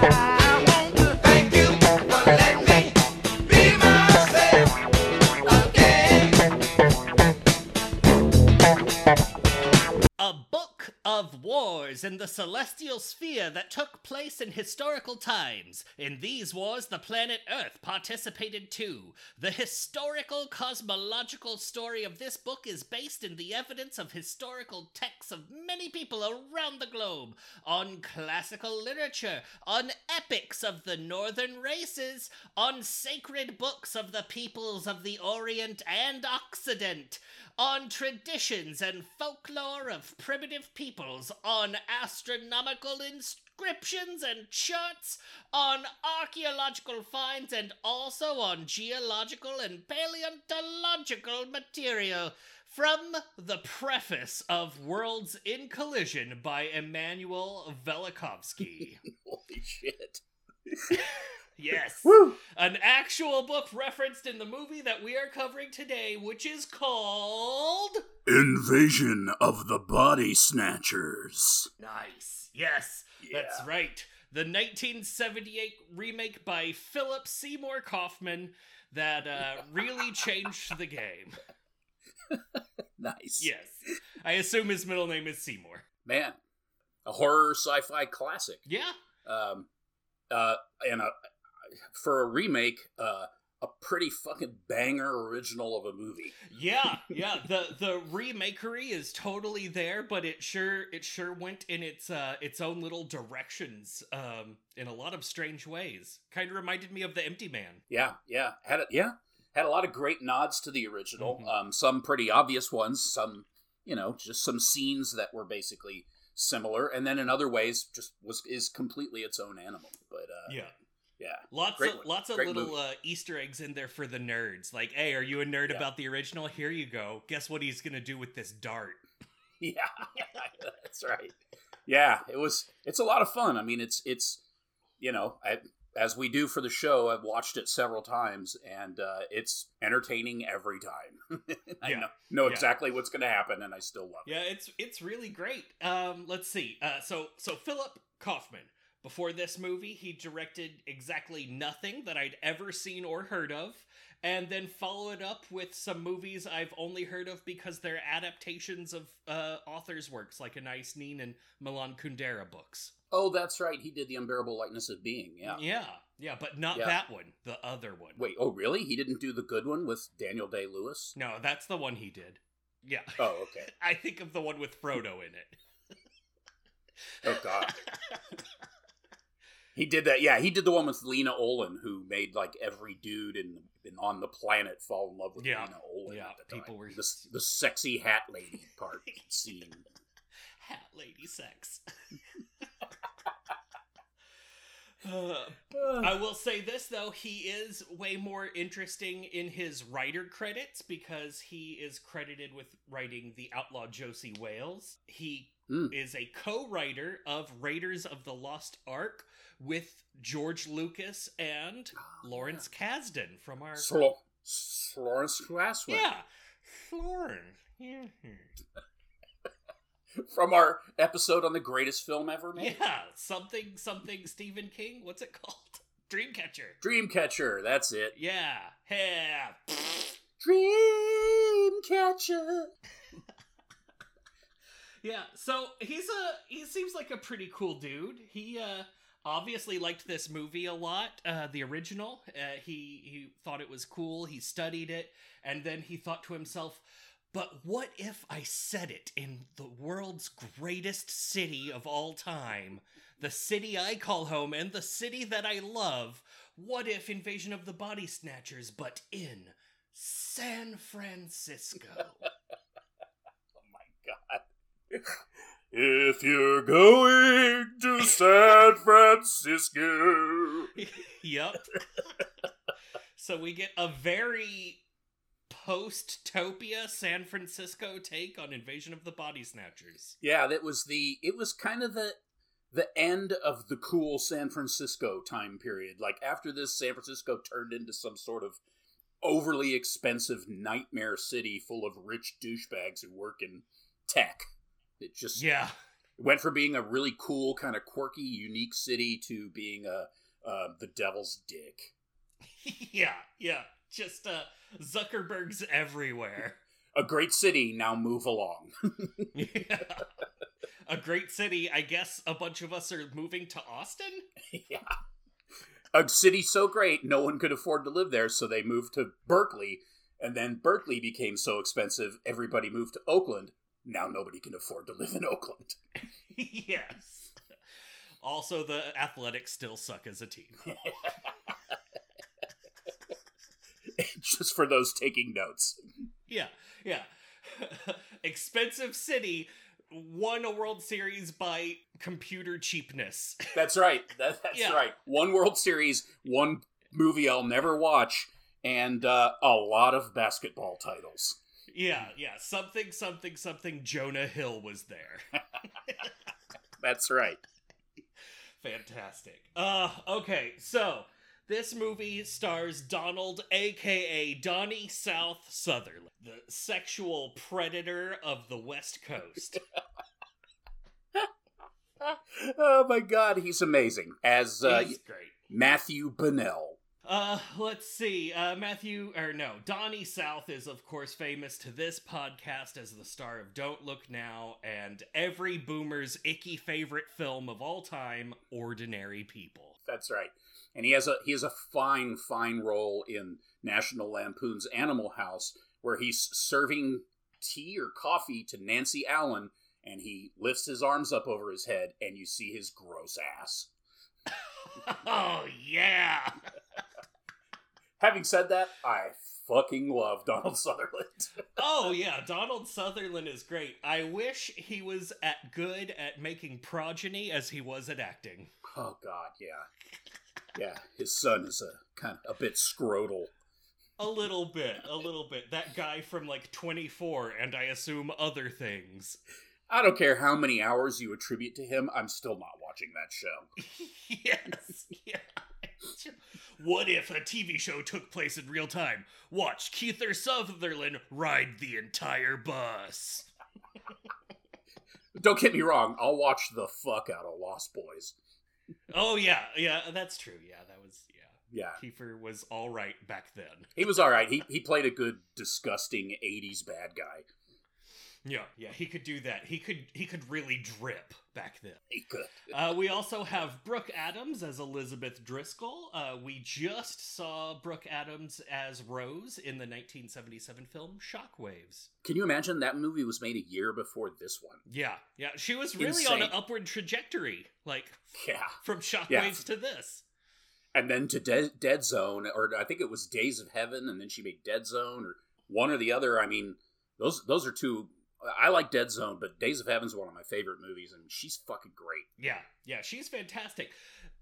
I the celestial sphere that took place in historical times. In these wars, the planet Earth participated too. The historical cosmological story of this book is based in the evidence of historical texts of many people around the globe, on classical literature, on epics of the northern races, on sacred books of the peoples of the Orient and Occident on traditions and folklore of primitive peoples, on astronomical inscriptions and charts, on archaeological finds, and also on geological and paleontological material. From the preface of Worlds in Collision by Immanuel Velikovsky. Holy shit. yes. Woo! An actual book referenced in the movie that we are covering today, which is called. Invasion of the Body Snatchers. Nice. Yes, that's right. The 1978 remake by Philip Seymour Kaufman that uh, really changed the game. Nice. Yes. I assume his middle name is Seymour. Man, a horror sci-fi classic. Yeah. Um, uh, and a, for a remake, uh, a pretty fucking banger original of a movie. Yeah, yeah. The the remakery is totally there, but it sure it sure went in its uh its own little directions um in a lot of strange ways. Kind of reminded me of the Empty Man. Yeah, yeah, had it. Yeah, had a lot of great nods to the original. Mhm. Um, some pretty obvious ones. Some, you know, just some scenes that were basically similar, and then in other ways, just was is completely its own animal. But uh, Yeah. Yeah, Lots Great of one. lots of Great little uh, Easter eggs in there for the nerds. Like, hey, are you a nerd Yeah. about the original? Here you go. Guess what he's gonna do with this dart? yeah, that's right. Yeah, it was. It's a lot of fun. I mean, it's it's you know, I, as we do for the show, I've watched it several times, and uh, it's entertaining every time. I Yeah. know know Yeah. exactly what's going to happen, and I still love it. Yeah, it's it's really great. Um, let's see. Uh, so so Philip Kaufman. Before this movie, he directed exactly nothing that I'd ever seen or heard of, and then follow it up with some movies I've only heard of because they're adaptations of uh, authors' works, like Anais Nin and Milan Kundera books. Oh, that's right. He did the unbearable lightness of being. Yeah. yeah, yeah, but not Yeah. that one. The other one. Wait. Oh, really? He didn't do the good one with Daniel Day Lewis. No, that's the one he did. Yeah. Oh, okay. I think of the one with Frodo in it. Oh God. He did that. Yeah, he did the one with Lena Olin, who made like every dude in, in on the planet fall in love with Yeah. Lena Olin. Yeah, at the time. people were- the, the sexy hat lady part scene. Hat lady sex. Uh, I will say this though, he is way more interesting in his writer credits because he is credited with writing The Outlaw Josey Wales. He Mm. is a co-writer of Raiders of the Lost Ark with George Lucas and Lawrence Kasdan from our Florence Glassman Yeah. Lauren. Yeah. from our episode on the greatest film ever made. Yeah, something something Stephen King. What's it called? Dreamcatcher. Dreamcatcher, that's it. Yeah. Yeah. Dreamcatcher. Yeah. So he's a he seems like a pretty cool dude. He uh obviously liked this movie a lot, uh the original. Uh, he he thought it was cool. He studied it and then he thought to himself, but what if I said it in the world's greatest city of all time? The city I call home and the city that I love. What if Invasion of the Body Snatchers, but in San Francisco? Oh my god. If you're going to San Francisco. yep. so we get a very post-topia San Francisco take on Invasion of the Body Snatchers. Yeah, that was the it was kind of the the end of the cool San Francisco time period. Like after this San Francisco turned into some sort of overly expensive nightmare city full of rich douchebags who work in tech. It just Yeah. It went from being a really cool, kind of quirky, unique city to being a uh, the devil's dick. yeah, yeah. Just uh, Zuckerberg's everywhere. A great city, now move along. yeah. A great city. I guess a bunch of us are moving to Austin. yeah. A city so great, no one could afford to live there, so they moved to Berkeley. And then Berkeley became so expensive, everybody moved to Oakland. Now nobody can afford to live in Oakland. yes. Also, the Athletics still suck as a team. Just for those taking notes. Yeah, yeah. Expensive city won a World Series by computer cheapness. That's right. That, that's Yeah. right. One World Series, one movie I'll never watch, and uh, a lot of basketball titles. Yeah, yeah. Something, something, something. Jonah Hill was there. That's right. Fantastic. Uh, okay, so this movie stars Donald, aka Donny South Sutherland, the sexual predator of the West Coast. Oh my god, he's amazing. As uh, He's great. Matthew Bennell. Uh, let's see. Uh, Matthew, or no, Donny South is, of course, famous to this podcast as the star of Don't Look Now and every boomer's icky favorite film of all time, Ordinary People. That's right. And he has a he has a fine, fine role in National Lampoon's Animal House, where he's serving tea or coffee to Nancy Allen, and he lifts his arms up over his head, and you see his gross ass. oh, yeah! Having said that, I fucking love Donald Sutherland. Oh, yeah, Donald Sutherland is great. I wish he was at good at making progeny as he was at acting. oh God, yeah, yeah. His son is a kind of a bit scrotal. A little bit, a little bit. That guy from like 24, and I assume other things. I don't care how many hours you attribute to him. I'm still not watching that show. yes, yeah. What if a TV show took place in real time? Watch Kiefer Sutherland ride the entire bus. Don't get me wrong. I'll watch the fuck out of Lost Boys. Oh yeah, yeah, that's true. Yeah, that was yeah. Yeah, Kiefer was all right back then. he was all right. He he played a good, disgusting '80s bad guy. Yeah, yeah, he could do that. He could he could really drip back then. He could. Uh, we also have Brooke Adams as Elizabeth Driscoll. Uh, we just saw Brooke Adams as Rose in the 1977 film Shockwaves. Can you imagine that movie was made a year before this one? Yeah, yeah, she was really on an upward trajectory, like Yeah. from Shockwaves Yeah. to this. And then to De- Dead Zone, or I think it was Days of Heaven, and then she made Dead Zone, or one or the other. I mean, those those are two. I like Dead Zone, but Days of Heaven's one of my favorite movies, and she's fucking great. Yeah, yeah, she's fantastic.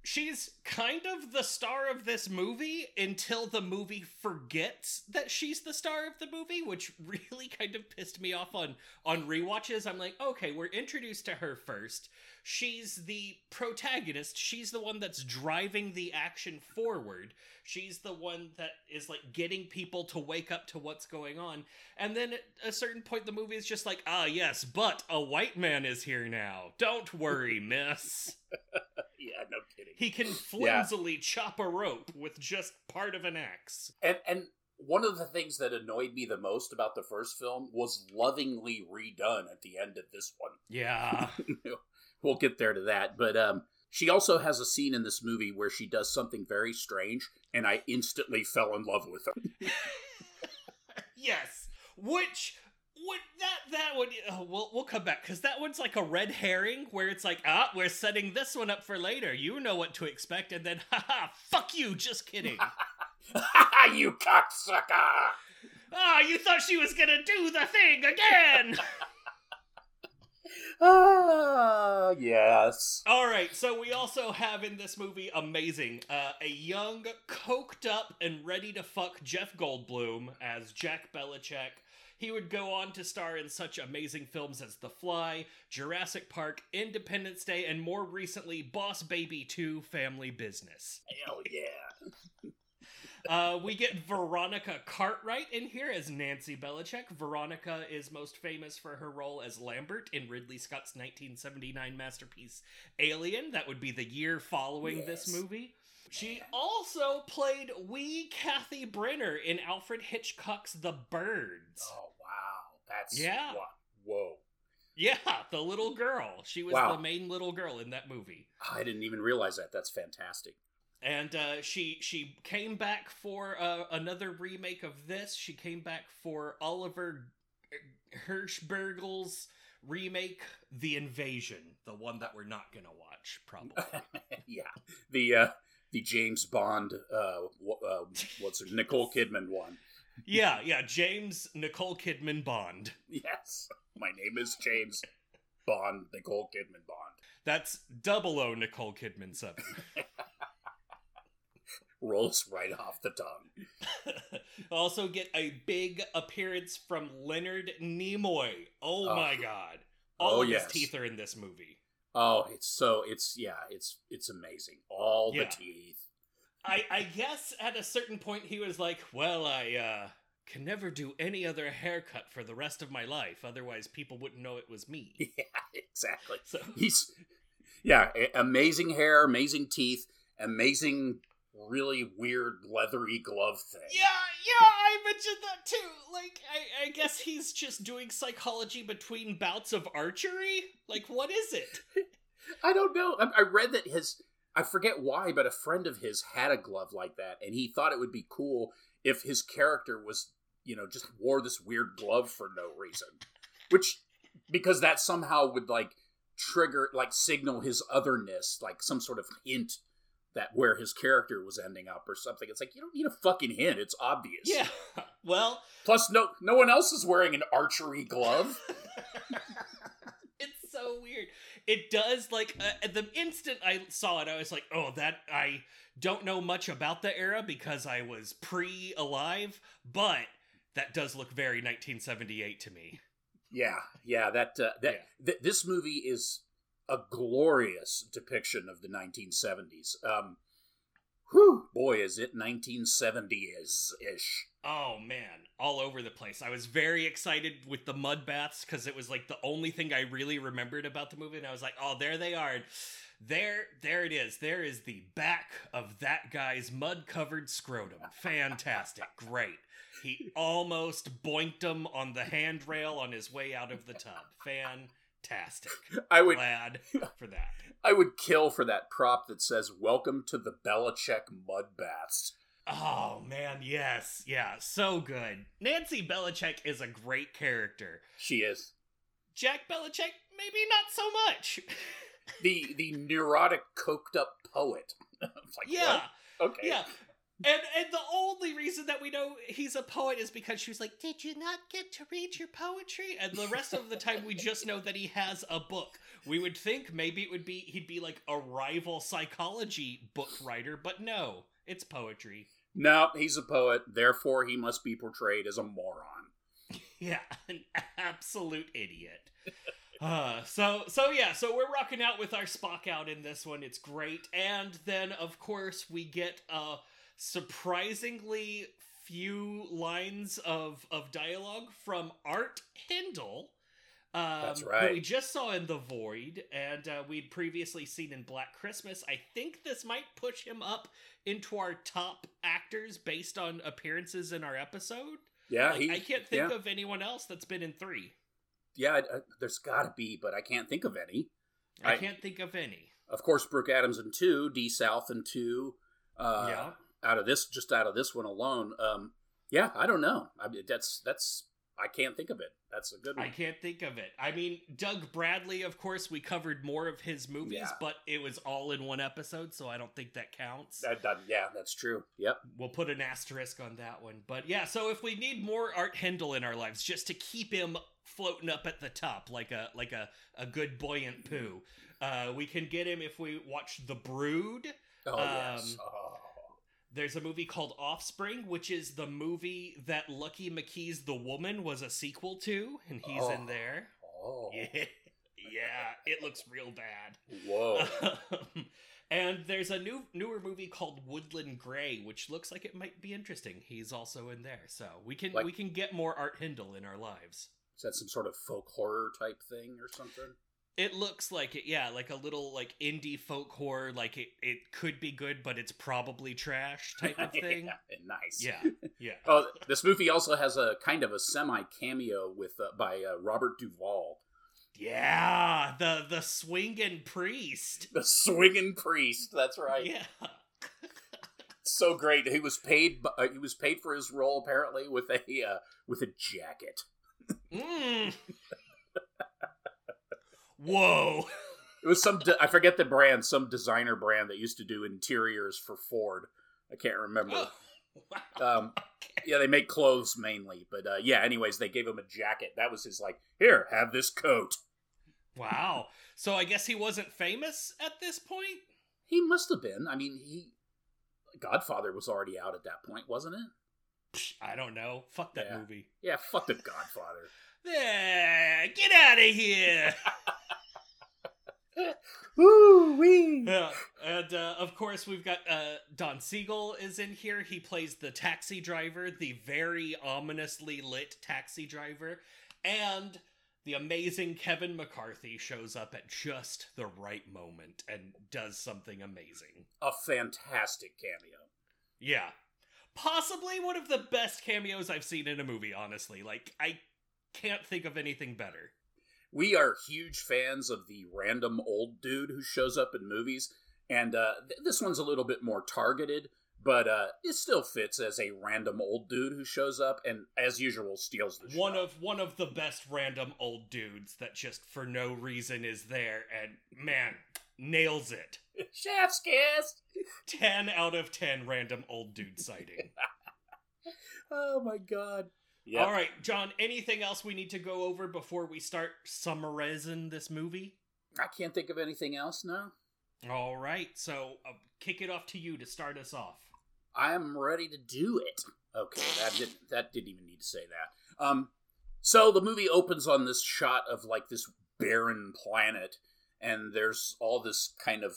She's kind of the star of this movie until the movie forgets that she's the star of the movie, which really kind of pissed me off on on rewatches. I'm like, okay, we're introduced to her first. She's the protagonist. She's the one that's driving the action forward. She's the one that is like getting people to wake up to what's going on. And then at a certain point the movie is just like, "Ah, yes, but a white man is here now. Don't worry, miss." Yeah, no kidding. He can flimsily chop a rope with just part of an axe. And and one of the things that annoyed me the most about the first film was lovingly redone at the end of this one. Yeah. we'll get there to that, but um she also has a scene in this movie where she does something very strange and I instantly fell in love with her. yes. Which would that that would oh, we'll we'll come back because that one's like a red herring where it's like ah we're setting this one up for later you know what to expect and then haha fuck you just kidding you cocksucker! ah you thought she was gonna do the thing again Ah, yes. All right, so we also have in this movie amazing uh, a young, coked up, and ready to fuck Jeff Goldblum as Jack Bellicec. He would go on to star in such amazing films as The Fly, Jurassic Park, Independence Day, and more recently, Boss Baby 2 Family Business. Hell yeah. Uh, we get Veronica Cartwright in here as Nancy Bellicec. Veronica is most famous for her role as Lambert in Ridley Scott's 1979 masterpiece Alien. That would be the year following this movie. She also played wee Cathy Brenner in Alfred Hitchcock's The Birds. Oh wow, that's Yeah. wa- Whoa, Yeah, the little girl. She was Wow. the main little girl in that movie. I didn't even realize that. That's fantastic. And uh, she she came back for uh, another remake of this. She came back for Oliver Hirschbiegel's remake, The Invasion, the one that we're not gonna watch, probably. yeah, the uh, the James Bond, uh, uh, what's it, Nicole Kidman one. yeah, yeah, James Nicole Kidman Bond. Yes, my name is James Bond, Nicole Kidman Bond. That's double O Nicole Kidman seven. Rolls right off the tongue. also get a big appearance from Leonard Nimoy. Oh, Oh. my god. All Oh, of yes. his teeth are in this movie. Oh, it's so it's yeah, it's it's amazing. All Yeah. the teeth. I I guess at a certain point he was like, "Well, I uh can never do any other haircut for the rest of my life, otherwise people wouldn't know it was me." Yeah, exactly. So He's yeah, amazing hair, amazing teeth, amazing, really weird leathery glove thing. Yeah, yeah, I mentioned that too. Like, I, I guess he's just doing psychology between bouts of archery. Like, what is it? I don't know. I, I read that his I forget why, but a friend of his had a glove like that, and he thought it would be cool if his character was, you know, just wore this weird glove for no reason, which because that somehow would like trigger, like signal his otherness, like some sort of hint that where his character was ending up or something. It's like you don't need a fucking hint; it's obvious. Yeah. Well, Plus, no, no one else is wearing an archery glove. it's so weird. It does like uh, at the instant I saw it, I was like, "Oh, that I don't know much about the era because I was pre alive, but that does look very 1978 to me." Yeah, yeah. That uh, that Yeah. th- this movie is a glorious depiction of the 1970s. Um, whew, boy, is it 1970s ish. Oh man, all over the place. I was very excited with the mud baths because it was like the only thing I really remembered about the movie, and I was like, "Oh, there they are." There, there it is. There is the back of that guy's mud-covered scrotum. Fantastic, great. He almost boinked him on the handrail on his way out of the tub. Fantastic. I would Glad for that. I would kill for that prop that says "Welcome to the Bellicec Mud Baths." Oh man, yes, yeah, so good. Nancy Bellicec is a great character. She is Jack Bellicec, maybe not so much. the the neurotic, coked up poet. Like, yeah, what? okay, yeah. And and the only reason that we know he's a poet is because she was like, "Did you not get to read your poetry?" And the rest of the time, we just know that he has a book. We would think maybe it would be he'd be like a rival psychology book writer, but no, it's poetry. No, he's a poet, therefore he must be portrayed as a moron. Yeah, an absolute idiot. Uh, so so yeah, so we're rocking out with our Spock out in this one. It's great, and then of course we get uh surprisingly few lines of of dialogue from Art Hindle. Um, That's Who right. we just saw in The Void, and uh, we'd previously seen in Black Christmas. I think this might push him up into our top actors based on appearances in our episode. Yeah, Like, he. I can't think yeah. of anyone else that's been in three. Yeah, I- there's got to be, but I can't think of any. I, I- can't think of any. Of course, Brooke Adams in two, D South in two. Uh, yeah. Out of this, just out of this one alone, um, yeah, I don't know. I mean, that's that's I can't think of it. That's a good one. I can't think of it. I mean, Doug Bradley, of course, we covered more of his movies, Yeah. but it was all in one episode, so I don't think that counts. That, that- yeah, that's true. Yep. We'll put an asterisk on that one. But yeah, so if we need more Art Hindle in our lives, just to keep him floating up at the top like a like a, a good buoyant poo, uh, we can get him if we watch The Brood. Oh yes. Um, Oh. There's a movie called Offspring, which is the movie that Lucky McKee's The Woman was a sequel to, and he's in Oh. there. Oh. Yeah, yeah, it looks real bad. Whoa. and And there's a new newer movie called Woodland Grey, which looks like it might be interesting. He's also in there, so we can Like- we can get more Art Hindle in our lives. Is that some sort of folk horror type thing or something? It looks like it, yeah, like a little like indie folk horror. Like it, it could be good, but it's probably trash type of thing. Yeah, nice. yeah, yeah. Oh, this movie also has a kind of a semi cameo with uh, by uh, Robert Duvall, Yeah, the the swinging priest. the swinging priest. That's right. Yeah. So great. He was paid. Uh, he was paid for his role apparently with a uh, with a jacket. Mm. Whoa. It was some. De- I forget the brand. Some designer brand that used to do interiors for Ford. I can't remember. Oh, wow. Um, yeah, they make clothes mainly, but uh, yeah. Anyways, they gave him a jacket. That was his like. Here, have this coat. Wow. So I guess he wasn't famous at this point? He must have been. I mean, he. Godfather was already out at that point, wasn't it? I don't know. Fuck that Yeah. movie. Yeah, fuck the Godfather. There, get out of here. Woo wee. yeah. And uh, of course, we've got uh, Don Siegel is in here. He plays the taxi driver, the very ominously lit taxi driver. And the amazing Kevin McCarthy shows up at just the right moment and does something amazing. A fantastic cameo. Yeah. Possibly one of the best cameos I've seen in a movie, honestly. Like, I can't think of anything better. We are huge fans of the random old dude who shows up in movies, and uh, th- this one's a little bit more targeted, but uh, it still fits as a random old dude who shows up and, as usual, steals the show. One of one of the best random old dudes that just for no reason is there and man, nails it. Chef's kiss. 10 out of 10 random old dude sighting. Oh my god. All right, John, anything else we need to go over before we start summarizing this movie? I can't think of anything else now. All right, so uh, kick it off to you to start us off. I'm ready to do it. Okay, that didn't that didn't even need to say that. Um, so the movie opens on this shot of like this barren planet, and there's all this kind of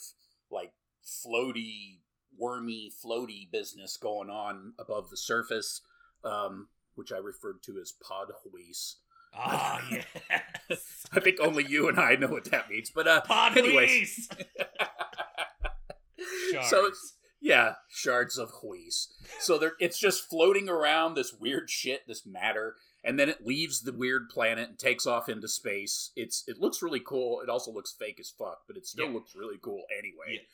like floaty, wormy, floaty business going on above the surface, um, which I referred to as pod huis. Ah, yes. I think only you and I know what that means. But uh, Pod anyways, so it's yeah, shards of huis. So there, it's just floating around this weird shit, this matter, and then it leaves the weird planet and takes off into space. It's it looks really cool. It also looks fake as fuck, but it still Yeah. looks really cool anyway. Yes.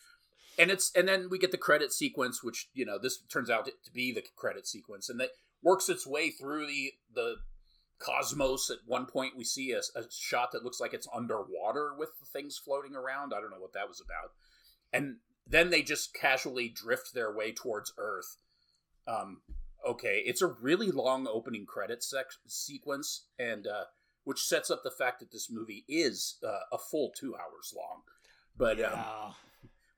And it's and then we get the credit sequence, which you know this turns out to be the credit sequence, and that works its way through the the cosmos. At one point, we see a, a shot that looks like it's underwater with the things floating around. I don't know what that was about, and then they just casually drift their way towards Earth. Um, okay, it's a really long opening credit sec- sequence, and uh, which sets up the fact that this movie is uh, a full two hours long. But um, yeah.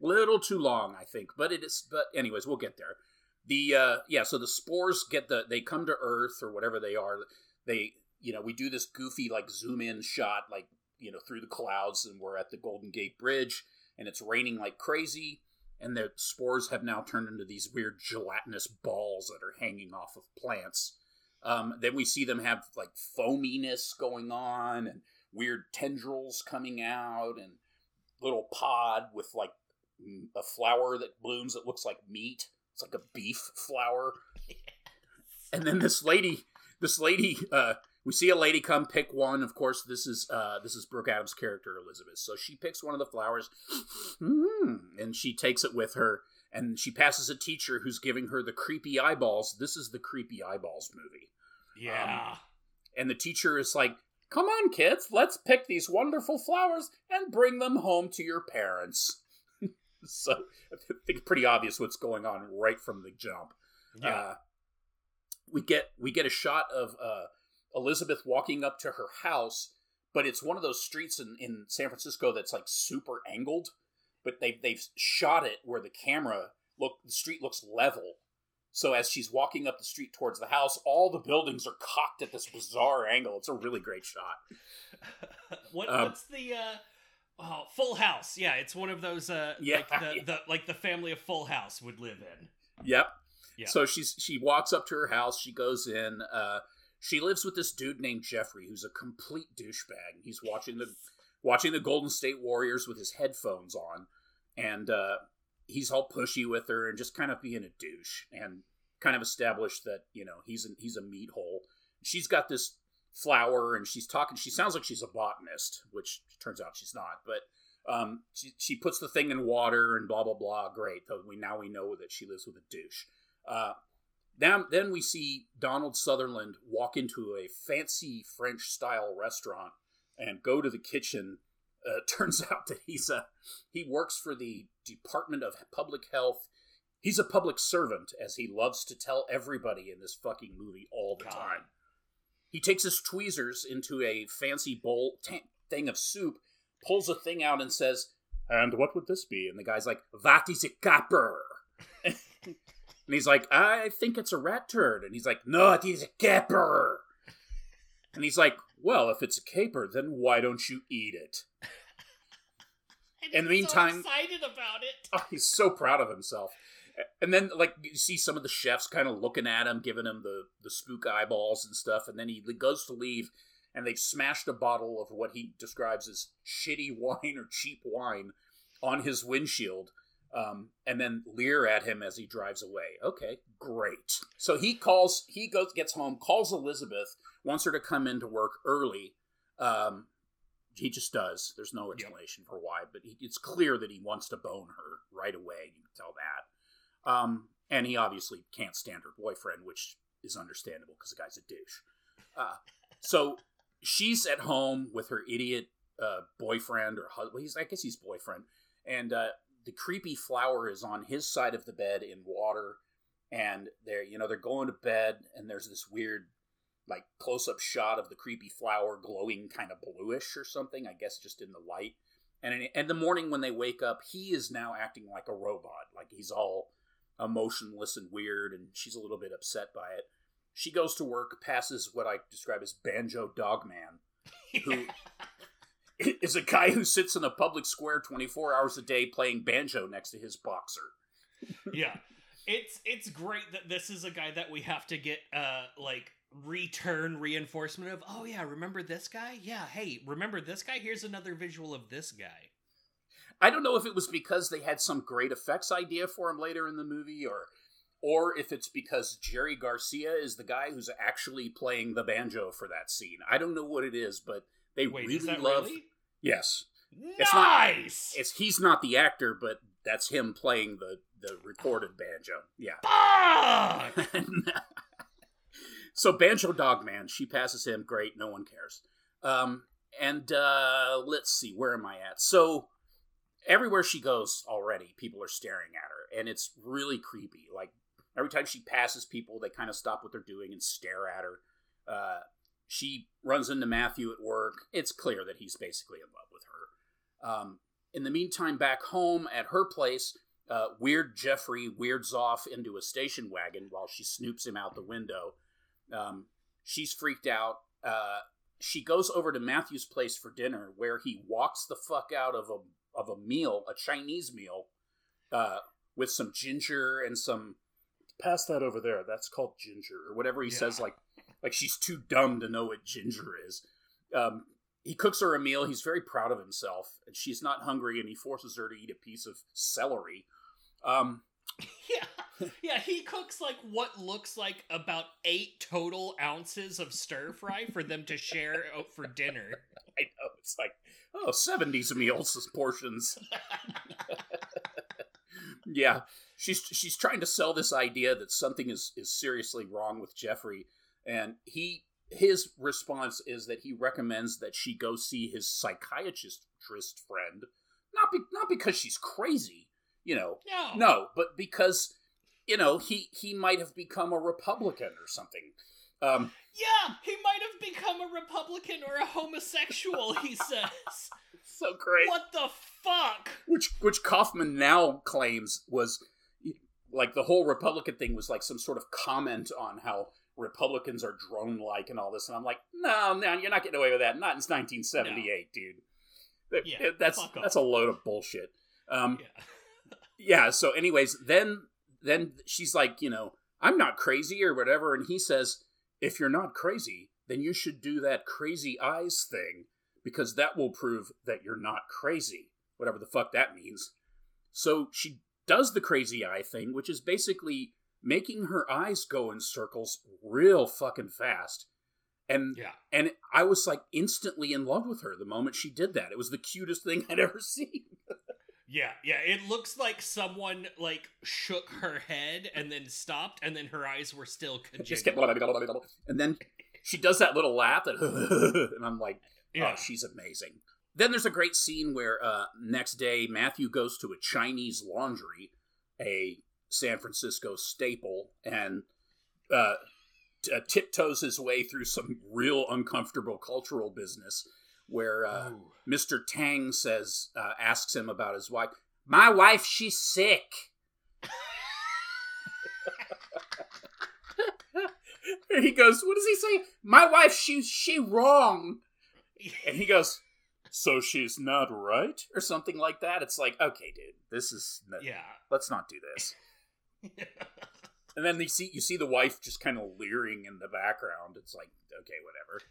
little too long, I think. But it is. But anyways, we'll get there. The uh, yeah, so the spores get the they come to Earth or whatever they are. They you know we do this goofy like zoom in shot like you know through the clouds and we're at the Golden Gate Bridge and it's raining like crazy and the spores have now turned into these weird gelatinous balls that are hanging off of plants. Um, then we see them have like foaminess going on and weird tendrils coming out and little pod with like a flower that blooms that looks like meat. It's like a beef flower. And then this lady, this lady, uh, we see a lady come pick one. Of course, this is uh, this is Brooke Adams' character Elizabeth. So she picks one of the flowers, mm, and she takes it with her. And she passes a teacher who's giving her the creepy eyeballs. This is the creepy eyeballs movie. Yeah. And the teacher is like, Come on, kids, let's pick these wonderful flowers and bring them home to your parents. so I think it's pretty obvious what's going on right from the jump. yeah. Uh, we get we get a shot of uh, Elizabeth walking up to her house, but it's one of those streets in, in San Francisco that's like super angled. But they they've shot it where the camera look the street looks level. So as she's walking up the street towards the house, all the buildings are cocked at this bizarre angle. It's a really great shot. what, um, what's the uh Oh, Full House. Yeah, it's one of those. Uh, Yeah, like the, yeah. the like the family of Full House would live in. Yep. Yeah. So she's she walks up to her house. She goes in. Uh, she lives with this dude named Jeffrey, who's a complete douchebag. He's watching the watching the Golden State Warriors with his headphones on, and uh, he's all pushy with her and just kind of being a douche and kind of established that you know he's a, he's a meat hole. She's got this flower and she's talking. She sounds like she's a botanist, which turns out she's not, but. Um, she, she puts the thing in water and blah blah blah. Great. So we now we know that she lives with a douche. Uh, now, then we see Donald Sutherland walk into a fancy French style restaurant and go to the kitchen. Uh, turns out that he's a he works for the Department of Public Health. He's a public servant, as he loves to tell everybody in this fucking movie all the God. time. He takes his tweezers into a fancy bowl ta- thing of soup, pulls a thing out, and says, "And what would this be?" And the guy's like, "That is a capper." and he's like, "I think it's a rat turd." And he's like, "No, it is a caper." And he's like, "Well, if it's a caper, then why don't you eat it?" And In the he's so meantime- excited about it. Oh, he's so proud of himself. And then, like, you see some of the chefs kind of looking at him, giving him the, the spook eyeballs and stuff. And then he goes to leave, and they've smashed a bottle of what he describes as shitty wine or cheap wine on his windshield. Um, and then leer at him as he drives away. Okay, great. So he calls, he goes, gets home, calls Elizabeth, wants her to come into work early. Um, he just does. There's no explanation for why, but he, it's clear that he wants to bone her right away. You can tell that. Um, and he obviously can't stand her boyfriend, which is understandable because the guy's a douche. Uh, so she's at home with her idiot uh, boyfriend or husband. He's, I guess he's boyfriend, and uh, the creepy flower is on his side of the bed in water, and they're you know they're going to bed, and there's this weird like close up shot of the creepy flower glowing kind of bluish or something. I guess just in the light. And in, in the morning when they wake up, he is now acting like a robot, like he's all emotionless and weird, and she's a little bit upset by it. She goes to work, passes what I describe as Banjo Dogman, who is a guy who sits in a public square 24 hours a day playing banjo next to his boxer. yeah it's it's great that this is a guy that we have to get uh like return reinforcement of oh yeah remember this guy yeah hey remember this guy here's another visual of this guy I don't know if it was because they had some great effects idea for him later in the movie or or if it's because Jerry Garcia is the guy who's actually playing the banjo for that scene. I don't know what it is, but they wait really is that love really Yes. It's not- nice It's he's not the actor, but that's him playing the the recorded banjo. Yeah. So Banjo Dogman, she passes him. Great, no one cares. Um, and uh, let's see, where am I at? So everywhere she goes already, people are staring at her, and it's really creepy. Like every time she passes people, they kind of stop what they're doing and stare at her. Uh, she runs into Matthew at work. It's clear that he's basically in love with her. Um, in the meantime, back home at her place, uh, Weird Jeffrey weirds off into a station wagon while she snoops him out the window. Um, she's freaked out. Uh, she goes over to Matthew's place for dinner, where he walks the fuck out of a of a meal, a Chinese meal, uh, with some ginger and some. Pass that over there. That's called ginger, or whatever he Yeah. says. Like, like she's too dumb to know what ginger is. Um, he cooks her a meal. He's very proud of himself, and she's not hungry, and he forces her to eat a piece of celery. Um, yeah yeah he cooks like what looks like about eight total ounces of stir fry for them to share out for dinner I know it's like oh 70s meals portions. yeah, she's she's trying to sell this idea that something is is seriously wrong with Jeffrey, and he his response is that he recommends that she go see his psychiatrist friend, not be, not because she's crazy, you know, no no, but because you know he he might have become a Republican or something. Um, Yeah, he might have become a Republican or a homosexual, he says. so great. What the fuck? which which Kaufman now claims was like the whole Republican thing was like some sort of comment on how Republicans are drone like and all this, and I'm like, no, no, you're not getting away with that. Not in 1978, dude. Yeah, that's that's a load of bullshit. Um, Yeah. Yeah. So, anyways, then then she's like, you know, I'm not crazy or whatever, and he says, if you're not crazy, then you should do that crazy eyes thing because that will prove that you're not crazy, whatever the fuck that means. So she does the crazy eye thing, which is basically making her eyes go in circles real fucking fast. And Yeah. and I was like instantly in love with her the moment she did that. It was the cutest thing I'd ever seen. Yeah, yeah. It looks like someone like shook her head and then stopped, and then her eyes were still kept and then she does that little laugh that and I'm like, Yeah. oh, she's amazing. Then there's a great scene where uh, next day Matthew goes to a Chinese laundry, a San Francisco staple, and uh, t- uh, tiptoes his way through some real uncomfortable cultural business where uh, Mr. Tang says, uh, asks him about his wife. My wife, she's sick. and he goes, "What does he say? My wife, she she wrong." And he goes, "So she's not right, or something like that." It's like, okay, dude, this is yeah. let's not do this. And then you see you see the wife just kind of leering in the background. It's like, okay, whatever.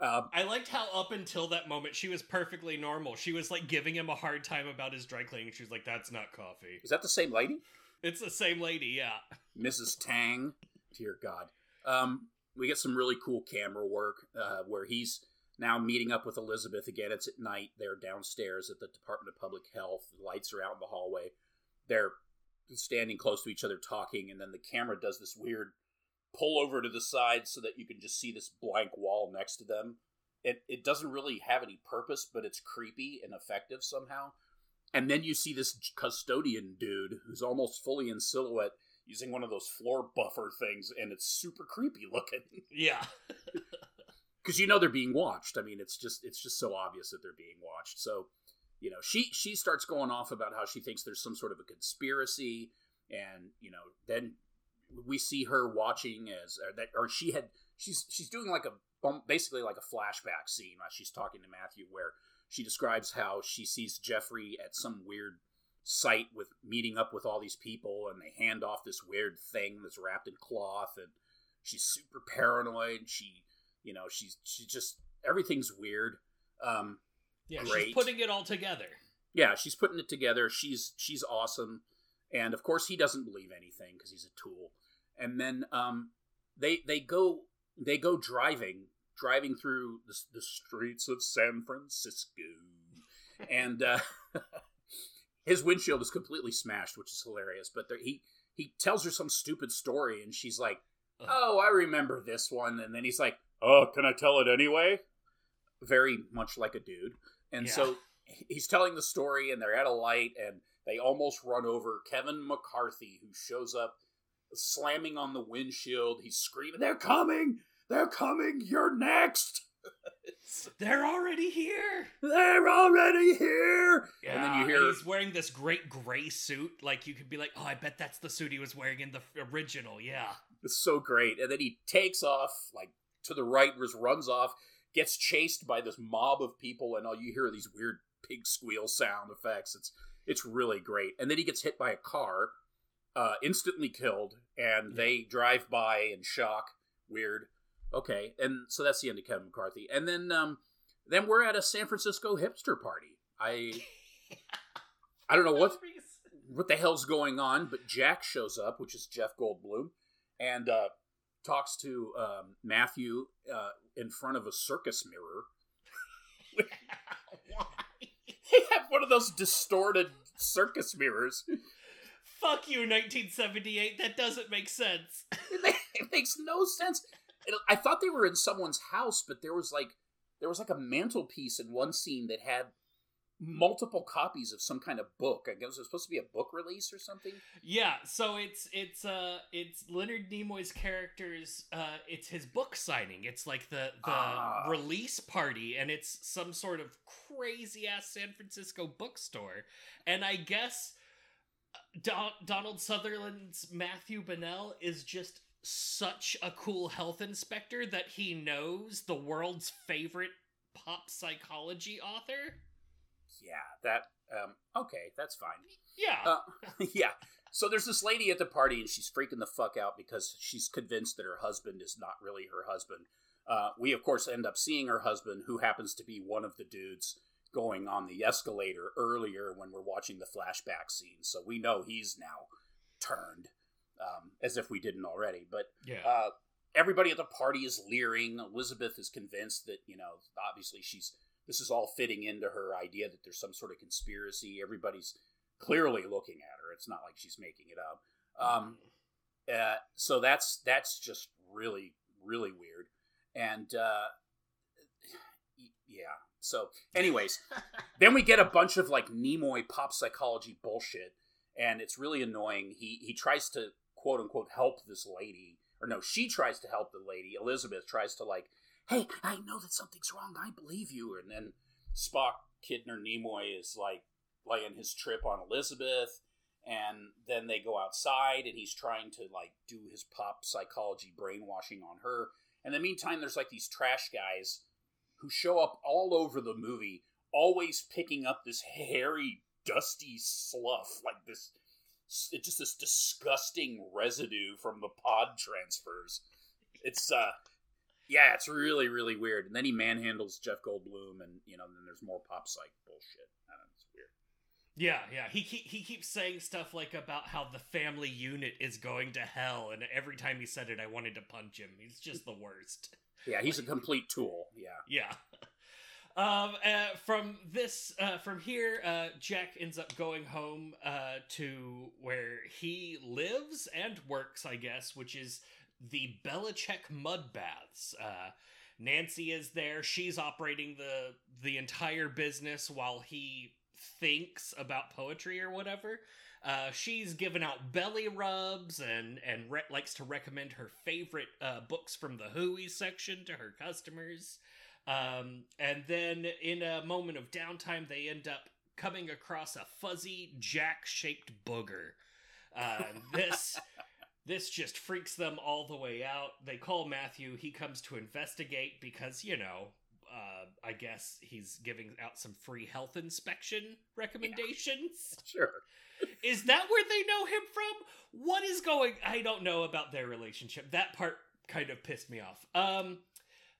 Um, I liked how up until that moment she was perfectly normal. She was like giving him a hard time about his dry cleaning. She was like, "That's not coffee." is that the same lady? It's the same lady, yeah. Mrs. Tang. Dear God. Um, we get some really cool camera work uh, where he's now meeting up with Elizabeth again. It's at night. They're downstairs at the Department of Public Health. The lights are out in the hallway. They're standing close to each other talking, and then the camera does this weird pull over to the side so that you can just see this blank wall next to them. It, it doesn't really have any purpose, but it's creepy and effective somehow. And then you see this custodian dude who's almost fully in silhouette using one of those floor buffer things, and it's super creepy looking Yeah. because you know they're being watched. I mean, it's just it's just so obvious that they're being watched. So, you know, she she starts going off about how she thinks there's some sort of a conspiracy, and you know, then we see her watching as or that or she had she's she's doing like a basically like a flashback scene as she's talking to Matthew where she describes how she sees Jeffrey at some weird site with meeting up with all these people and they hand off this weird thing that's wrapped in cloth and she's super paranoid she you know she's she just everything's weird um Yeah, Great. she's putting it all together. yeah she's putting it together she's she's awesome and of course he doesn't believe anything because he's a tool. And then um they they go they go driving driving through the, the streets of san francisco. And uh his windshield is completely smashed which is hilarious but there, he he tells her some stupid story and she's like oh i remember this one. And then he's like oh can i tell it anyway? Very much like a dude. And Yeah. so he's telling the story and they're at a light and they almost run over Kevin McCarthy who shows up slamming on the windshield he's screaming they're coming they're coming you're next They're already here. they're already here and then you Yeah, hear he's wearing this great gray suit. Like you could be like, oh, I bet that's the suit he was wearing in the original. Yeah. it's so great and then he takes off like to the right just runs off gets chased by this mob of people and all you hear are these weird pig squeal sound effects it's it's really great. And then he gets hit by a car uh instantly killed and they drive by in shock. Weird. Okay and so that's the end of kevin mccarthy. And then um then we're at a san francisco hipster party. I i don't know what what the hell's going on, but Jack shows up, which is Jeff Goldblum, and uh, talks to um, Matthew uh, in front of a circus mirror. They have one of those distorted circus mirrors. Fuck you, 1978. That doesn't make sense. it makes no sense. I thought they were in someone's house, but there was like there was like a mantelpiece in one scene that had multiple copies of some kind of book. I guess it was supposed to be a book release or something. Yeah, so it's it's uh it's Leonard Nimoy's character's uh it's his book signing. It's like the the Ah. release party and it's some sort of crazy ass San Francisco bookstore. And I guess uh, Don- Donald Sutherland's Matthew Bennell is just such a cool health inspector that he knows the world's favorite pop psychology author. Yeah, that um, okay, that's fine. Yeah. Uh, yeah. So there's this lady at the party, and she's freaking the fuck out because she's convinced that her husband is not really her husband. Uh, we, of course, end up seeing her husband, who happens to be one of the dudes going on the escalator earlier when we're watching the flashback scene. So we know he's now turned, um, as if we didn't already. But yeah. uh, everybody at the party is leering. Elizabeth is convinced that you know, obviously she's this is all fitting into her idea that there's some sort of conspiracy. Everybody's clearly looking at her. It's not like she's making it up. Um, uh, so that's that's just really really weird. And uh, yeah. So, anyways, then we get a bunch of like Nimoy pop psychology bullshit, and it's really annoying. He he tries to quote unquote help this lady, or no, she tries to help the lady. Elizabeth tries to like, hey, I know that something's wrong. I believe you. And then Spock, Kibner, Nimoy is like laying his trip on Elizabeth, and then they go outside, and he's trying to like do his pop psychology brainwashing on her. And in the meantime, there's like these trash guys who show up all over the movie, always picking up this hairy, dusty slough, like this, it's just this disgusting residue from the pod transfers. It's uh, yeah, it's really really weird. And then he manhandles Jeff Goldblum, and you know, then there's more pop psych bullshit. I don't know, it's weird. Yeah, yeah. He he he keeps saying stuff like about how the family unit is going to hell, and every time he said it, I wanted to punch him. He's just the worst. Yeah, he's a complete tool. Yeah. Yeah. Um, uh, from this, uh, from here, uh, Jack ends up going home uh, to where he lives and works, I guess, which is the Bellicec Mud Baths. Uh, Nancy is there. She's operating the the entire business while he thinks about poetry or whatever. Uh, she's given out belly rubs and and re- likes to recommend her favorite uh, books from the Hooey section to her customers. Um, and then in a moment of downtime, they end up coming across a fuzzy jack-shaped booger. Uh, this this just freaks them all the way out. They call Matthew. He comes to investigate because you know. Uh, I guess he's giving out some free health inspection recommendations. Sure. Is that where they know him from? What is going? I don't know about their relationship. That part kind of pissed me off. Um,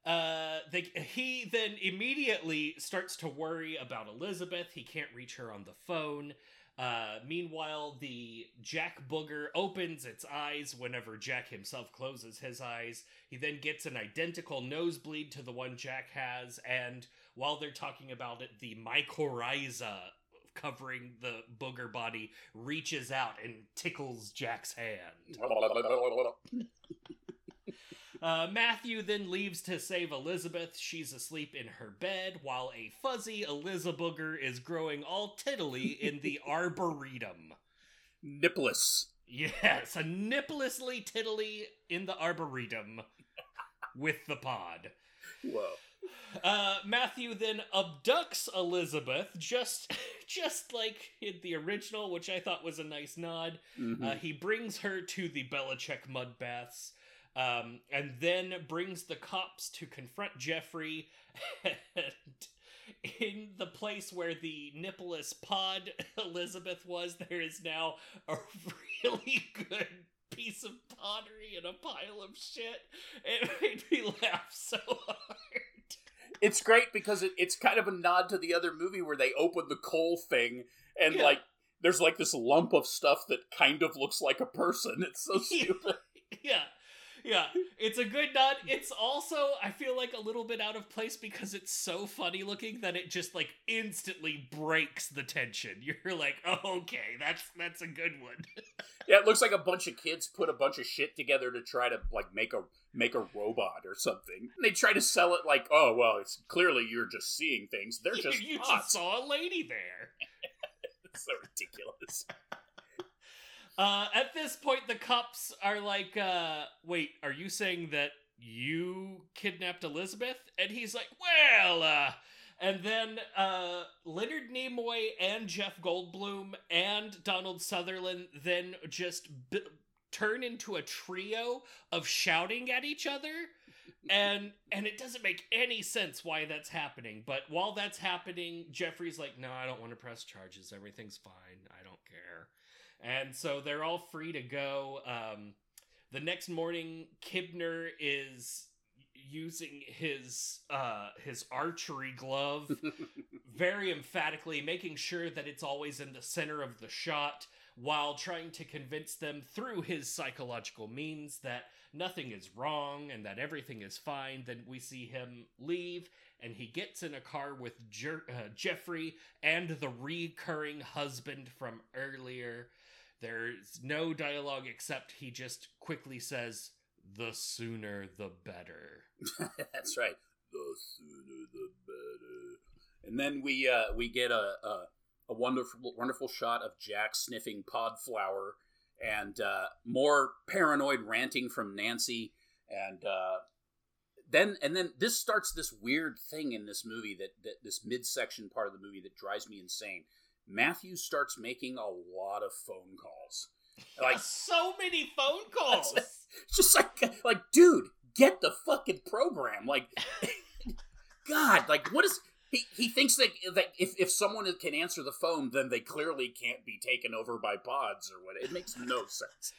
uh, they he then immediately starts to worry about Elizabeth. He can't reach her on the phone. Uh, meanwhile, the Jack Booger opens its eyes whenever Jack himself closes his eyes. He then gets an identical nosebleed to the one Jack has, and while they're talking about it, the mycorrhiza covering the booger body reaches out and tickles Jack's hand. Uh, Matthew then leaves to save Elizabeth. She's asleep in her bed while a fuzzy Elizabooger is growing all tiddly in the arboretum. Nipless. Yes, a nipplessly tiddly in the arboretum with the pod. Whoa. Uh, Matthew then abducts Elizabeth, just just like in the original, which I thought was a nice nod. Mhm. Uh, he brings her to the Bellicec mud baths, um, and then brings the cops to confront Jeffrey. And in the place where the nippleless pod Elizabeth was, there is now a really good piece of pottery and a pile of shit. It made me laugh so hard. it's great because it, it's kind of a nod to the other movie where they open the coal thing and Yeah. like there's like this lump of stuff that kind of looks like a person. It's so stupid. yeah yeah it's a good nod it's also i feel like a little bit out of place because it's so funny looking that it just like instantly breaks the tension you're like oh, okay that's that's a good one Yeah, it looks like a bunch of kids put a bunch of shit together to try to like make a make a robot or something. And they try to sell it like, oh well, it's clearly you're just seeing things. They're just you pots. just saw a lady there so ridiculous. Uh at this point the cops are like uh wait are you saying that you kidnapped elizabeth and he's like well uh and then uh, Leonard Nimoy and Jeff Goldblum and Donald Sutherland then just b- turn into a trio of shouting at each other. and and it doesn't make any sense why that's happening. But while that's happening, Jeffrey's like, "No, I don't want to press charges. Everything's fine. I don't care." And so they're all free to go. Um, the next morning, Kibner is using his uh his archery glove very emphatically making sure that it's always in the center of the shot while trying to convince them through his psychological means that nothing is wrong and that everything is fine then we see him leave and he gets in a car with Jer- uh, Jeffrey and the recurring husband from earlier there's no dialogue except he just quickly says the sooner the better That's right. The sooner the better. And then we uh, we get a, a a wonderful wonderful shot of Jack sniffing pod flower and uh, more paranoid ranting from Nancy and uh, then and then this starts this weird thing in this movie that, that this midsection part of the movie that drives me insane. Matthew starts making a lot of phone calls. Like so many phone calls it's just like like dude get the fucking program like god like what is he, he thinks that, that if, if someone can answer the phone then they clearly can't be taken over by pods or what it makes no sense.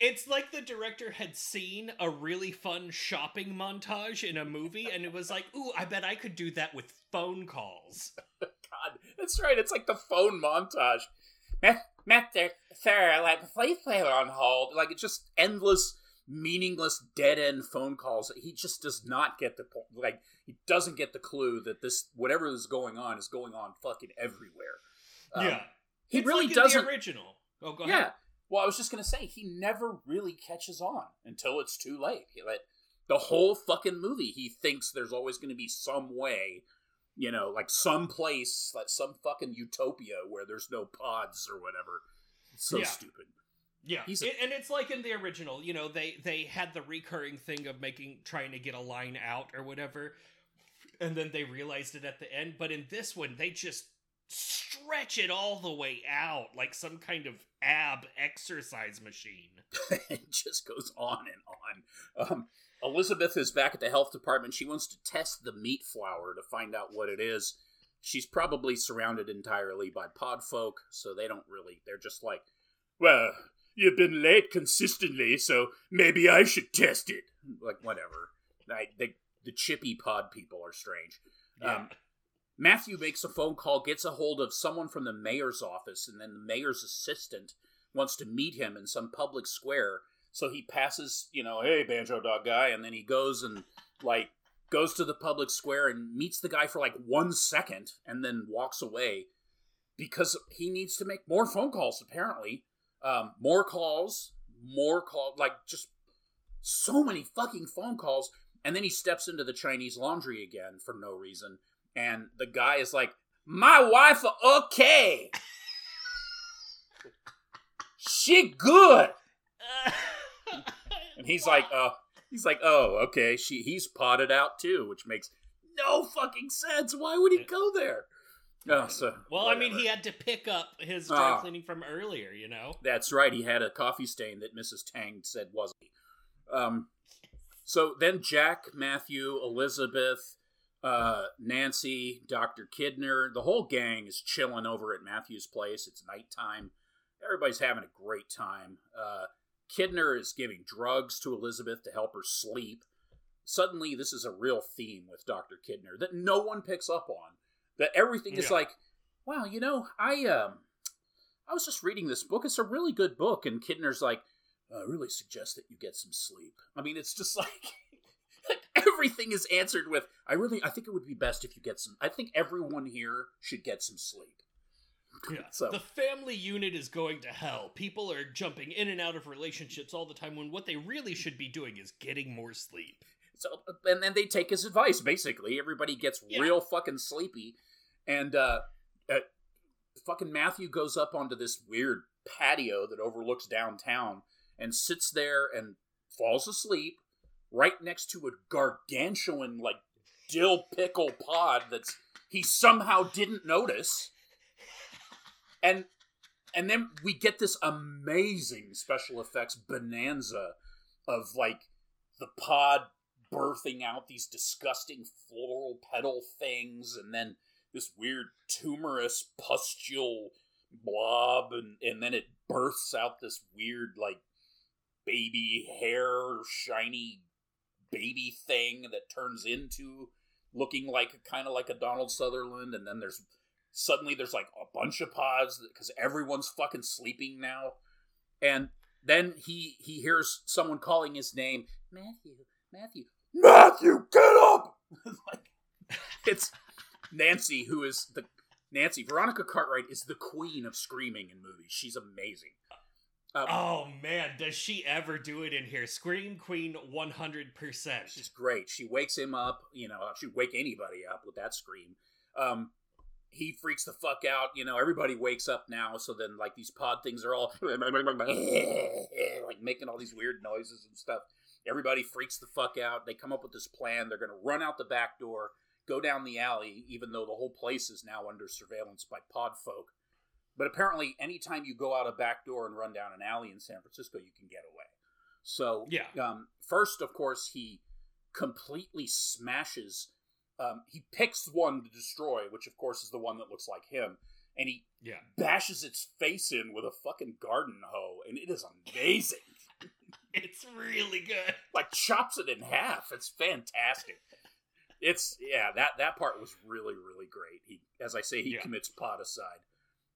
It's like the director had seen a really fun shopping montage in a movie and it was like, ooh, I bet I could do that with phone calls. god that's right it's like the phone montage. Matt, Matt there, sir like please play on hold. Like it's just endless meaningless dead end phone calls he just does not get the po- like he doesn't get the clue that this whatever is going on is going on fucking everywhere Um, yeah. he It's really like doesn't the original. Oh, go yeah ahead. well i was just gonna say he never really catches on until it's too late he, like, the whole fucking movie he thinks there's always gonna be some way you know like some place like some fucking utopia where there's no pods or whatever it's so Yeah. stupid Yeah, He's a- It- and it's like in the original. You know, they they had the recurring thing of making trying to get a line out or whatever, and then they realized it at the end. But in this one, they just stretch it all the way out like some kind of ab exercise machine. it just goes on and on. Um, Elizabeth is back at the health department. She wants to test the meat flour to find out what it is. She's probably surrounded entirely by pod folk, so they don't really. They're just like, well, you've been late consistently, so maybe I should test it. Like, whatever. I, they, the chippy pod people are strange. Um, Matthew makes a phone call, gets a hold of someone from the mayor's office, and then the mayor's assistant wants to meet him in some public square. So he passes, you know, hey, banjo dog guy, and then he goes and, like, goes to the public square and meets the guy for like one second and then walks away because he needs to make more phone calls, apparently. Um, more calls, more call, like, just so many fucking phone calls. And then he steps into the Chinese laundry again for no reason. And the guy is like, My wife, okay. she good. And he's like, uh, he's like, oh, okay. She he's potted out too, which makes no fucking sense. Why would he go there? Oh, so well, I mean, he had to pick up his dry Ah. cleaning from earlier. You know. That's right. He had a coffee stain that Mrs. Tang said wasn't. Um, so then Jack, Matthew, Elizabeth, uh, Nancy, Dr. Kibner, the whole gang is chilling over at Matthew's place. It's nighttime. Everybody's having a great time. Uh, Kibner is giving drugs to Elizabeth to help her sleep. Suddenly, this is a real theme with Dr. Kibner that no one picks up on. That everything is Yeah. like, wow, you know, I um, I was just reading this book. It's a really good book, and Kibner's like, I really suggest that you get some sleep. I mean, it's just like, like everything is answered with, I really, I think it would be best if you get some. I think everyone here should get some sleep. Yeah. So- The family unit is going to hell. People are jumping in and out of relationships all the time when what they really should be doing is getting more sleep. So, and then they take his advice. Basically, everybody gets Yeah. real fucking sleepy, and uh, uh, fucking Matthew goes up onto this weird patio that overlooks downtown and sits there and falls asleep right next to a gargantuan like dill pickle pod that's he somehow didn't notice, and and then we get this amazing special effects bonanza of like the pod birthing out these disgusting floral petal things, and then this weird tumorous pustule blob, and, and then it births out this weird, like, baby hair, shiny baby thing that turns into looking like kind of like a Donald Sutherland, and then there's suddenly there's like a bunch of pods because everyone's fucking sleeping now, and then he he hears someone calling his name, Matthew, Matthew, Matthew, get up! like it's Nancy who is the Nancy Veronica Cartwright is the queen of screaming in movies. She's amazing. Um, Oh man, does she ever do it in here? Scream Queen 100%. She's great. She wakes him up. You know, she'd wake anybody up with that scream. Um, he freaks the fuck out. You know, everybody wakes up now. So then, like, these pod things are all like making all these weird noises and stuff. Everybody freaks the fuck out. They come up with this plan. They're going to run out the back door, go down the alley, even though the whole place is now under surveillance by pod folk. But apparently, anytime you go out a back door and run down an alley in San Francisco, you can get away. So, Yeah. um, first, of course, he completely smashes. Um, he picks one to destroy, which, of course, is the one that looks like him, and he Yeah. bashes its face in with a fucking garden hoe, and it is amazing. It's really good. like chops it in half. It's fantastic. It's yeah that that part was really really great. He as I say he Yeah. commits podicide,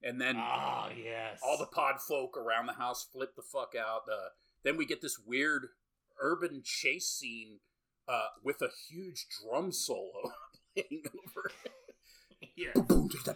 and then Ah, yes. all the pod folk around the house flip the fuck out. Uh, then we get this weird urban chase scene uh, with a huge drum solo playing over. Yeah. It's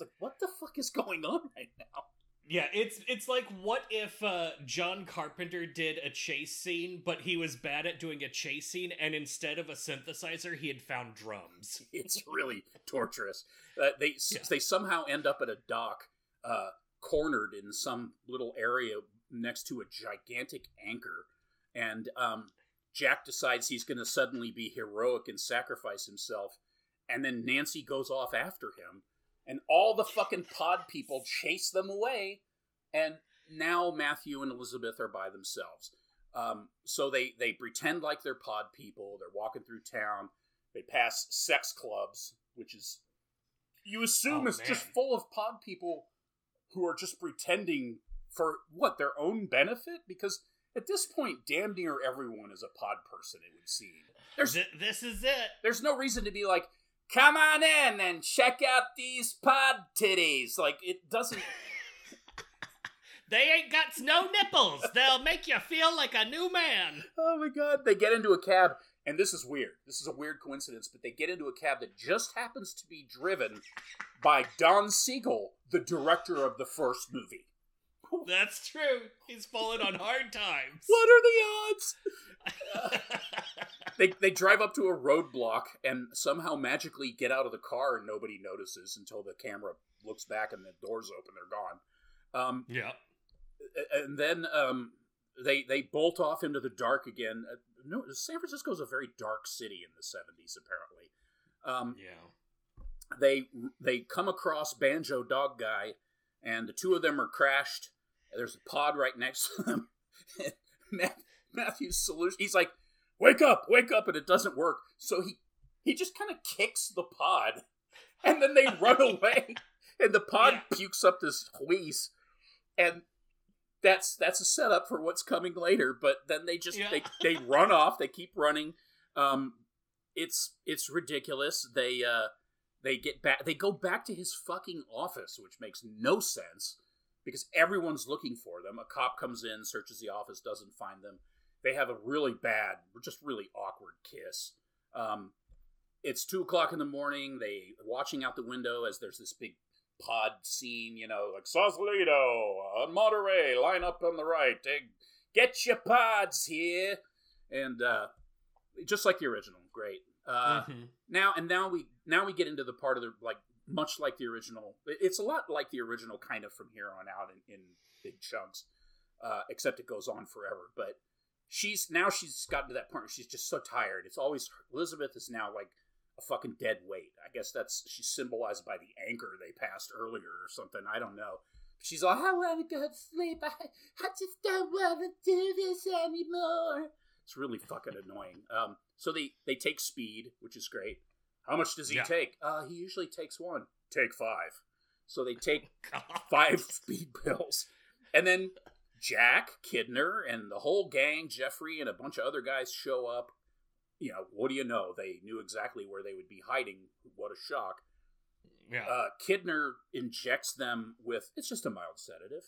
like what the fuck is going on right now? Yeah, it's it's like what if uh, John Carpenter did a chase scene, but he was bad at doing a chase scene, and instead of a synthesizer, he had found drums. it's really torturous. Uh, they Yeah. they somehow end up at a dock, uh, cornered in some little area next to a gigantic anchor, and um, Jack decides he's going to suddenly be heroic and sacrifice himself, and then Nancy goes off after him, and all the fucking pod people chase them away, and now Matthew and Elizabeth are by themselves. Um, so they they pretend like they're pod people. They're walking through town. They pass sex clubs, which is you assume Oh, is just full of pod people who are just pretending for what their own benefit. Because at this point, damn near everyone is a pod person. It would seem there's this is it. there's no reason to be like, come on in and check out these pod titties. Like it doesn't. They ain't got no nipples. They'll make you feel like a new man. Oh my god. They get into a cab, and this is weird. This is a weird coincidence, but they get into a cab that just happens to be driven by Don Siegel, the director of the first movie. That's true. He's fallen on hard times. What are the odds? They, they drive up to a roadblock and somehow magically get out of the car and nobody notices until the camera looks back and the doors open. They're gone. Um, yeah. and then um, they they bolt off into the dark again. Uh, no, San Francisco is a very dark city in the seventies. Apparently, um, Yeah. they they come across Banjo Dog Guy, and the two of them are crashed. There's a pod right next to them. Ma- Matthew's solution. He's like, "Wake up, wake up!" and it doesn't work. So he he just kind of kicks the pod, and then they run away, and the pod Yeah. pukes up this wheeze, and that's that's a setup for what's coming later. But then they just Yeah. they they run off. They keep running. Um, it's it's ridiculous. They uh they get back. They go back to his fucking office, which makes no sense because everyone's looking for them. A cop comes in, searches the office, doesn't find them. They have a really bad, just really awkward kiss. Um, it's two o'clock in the morning. They watching out the window as there's this big pod scene. You know, like Sausalito, uh, Monterey, line up on the right. They, get your pods here, and uh, just like the original, great. Uh, Mhm. now and now we now we get into the part of the like much like the original it's a lot like the original kind of from here on out in, in big chunks uh, except it goes on forever. But she's now she's gotten to that point where she's just so tired. It's always elizabeth is now like a fucking dead weight. I guess that's she's symbolized by the anchor they passed earlier or something. I don't know. She's like i want to go to sleep. I, I just don't want to do this anymore. It's really fucking annoying. Um, so they they take speed, which is great. How much does he Yeah. take? Uh, he usually takes one. Take five. So they take God. five speed pills, and then Jack Kibner and the whole gang, Jeffrey and a bunch of other guys show up. You know, what do you know? They knew exactly where they would be hiding. What a shock! Yeah. uh, Kibner injects them with it's just a mild sedative,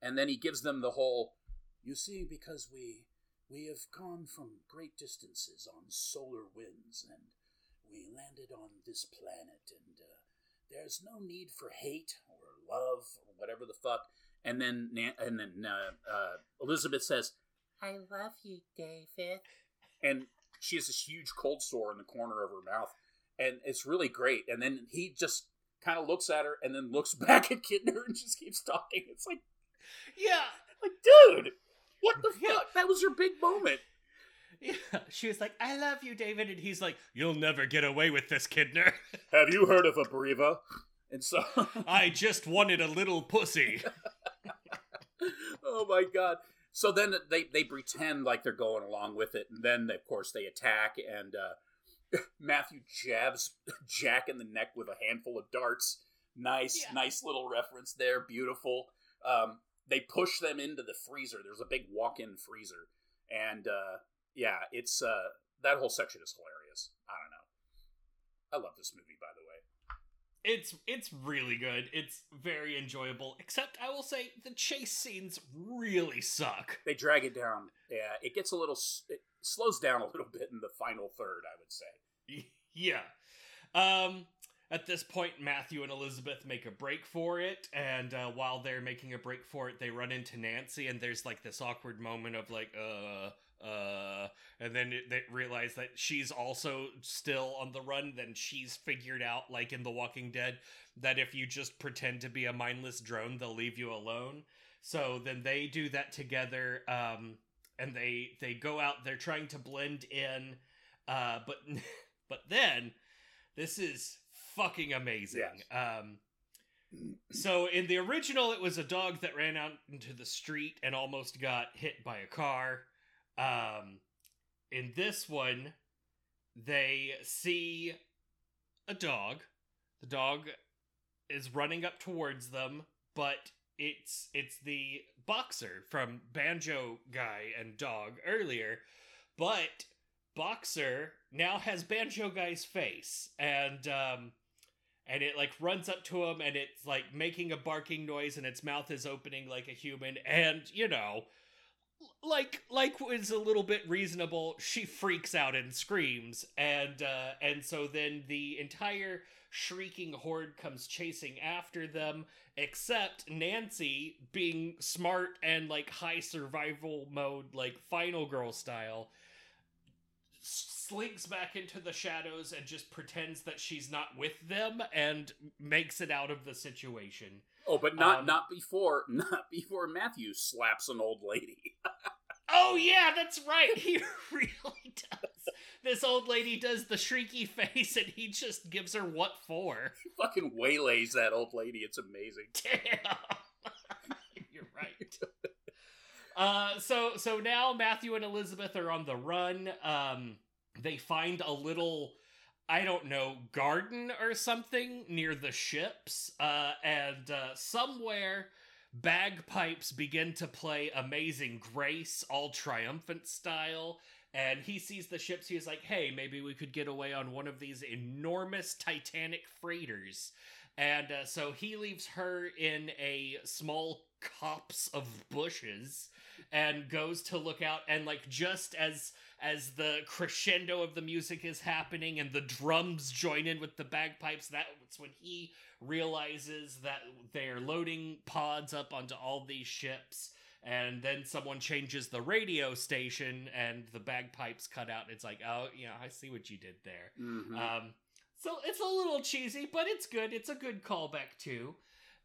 and then he gives them the whole. You see, because we we have gone from great distances on solar winds, and we landed on this planet, and uh, there's no need for hate or love or whatever the fuck. And then and then uh, uh, Elizabeth says, "I love you, David," and she has this huge cold sore in the corner of her mouth, and it's really great. And then he just kind of looks at her and then looks back at Kibner and just keeps talking. It's like, yeah. like, dude, what the Yeah. fuck? That was your big moment. Yeah. She was like, I love you, David. And he's like, You'll never get away with this, Kibner. Have you heard of a Briva? And so, I just wanted a little pussy. oh my god. So then they they pretend like they're going along with it, and then of course they attack, and uh, Matthew jabs Jack in the neck with a handful of darts. Nice, Yeah. nice little reference there. Beautiful. Um, they push them into the freezer. There's a big walk-in freezer, and uh, yeah, it's uh, that whole section is hilarious. I don't know. I love this movie, by the way. It's it's really good. It's very enjoyable. Except I will say the chase scenes really suck. They drag it down. Yeah, it gets a little. It slows down a little bit in the final third. I would say. Yeah. Um at this point Matthew and Elizabeth make a break for it and uh, while they're making a break for it they run into Nancy and there's like this awkward moment of like uh uh and then it, they realize that she's also still on the run then she's figured out like in the walking dead that if you just pretend to be a mindless drone they'll leave you alone. So then they do that together um and they they go out they're trying to blend in uh but but then this is fucking amazing. Um so in the original it was a dog that ran out into the street and almost got hit by a car um in this one they see a dog. The dog is running up towards them but it's it's the boxer from banjo guy and dog earlier but boxer now has banjo guy's face and um and it like runs up to him and it's like making a barking noise and its mouth is opening like a human and you know like like was a little bit reasonable she freaks out and screams and uh and so then the entire shrieking horde comes chasing after them except nancy being smart and like high survival mode like final girl style slinks back into the shadows and just pretends that she's not with them and makes it out of the situation Oh, but not Um, not before not before Matthew slaps an old lady. Oh yeah, that's right. He really does. This old lady does the shrieky face, and he just gives her what for. He fucking waylays that old lady. It's amazing. Damn, you're right. Uh, so so now Matthew and Elizabeth are on the run. Um, they find a little, I don't know, garden or something near the ships. Uh, and uh, somewhere bagpipes begin to play Amazing Grace, all triumphant style. And he sees the ships. He's like, hey, maybe we could get away on one of these enormous Titanic freighters. And uh, so he leaves her in a small copse of bushes and goes to look out and like just as as the crescendo of the music is happening and the drums join in with the bagpipes that's when he realizes that they're loading pods up onto all these ships and then someone changes the radio station and the bagpipes cut out it's like oh yeah i see what you did there Mhm. um, so it's a little cheesy, but it's good. It's a good callback too.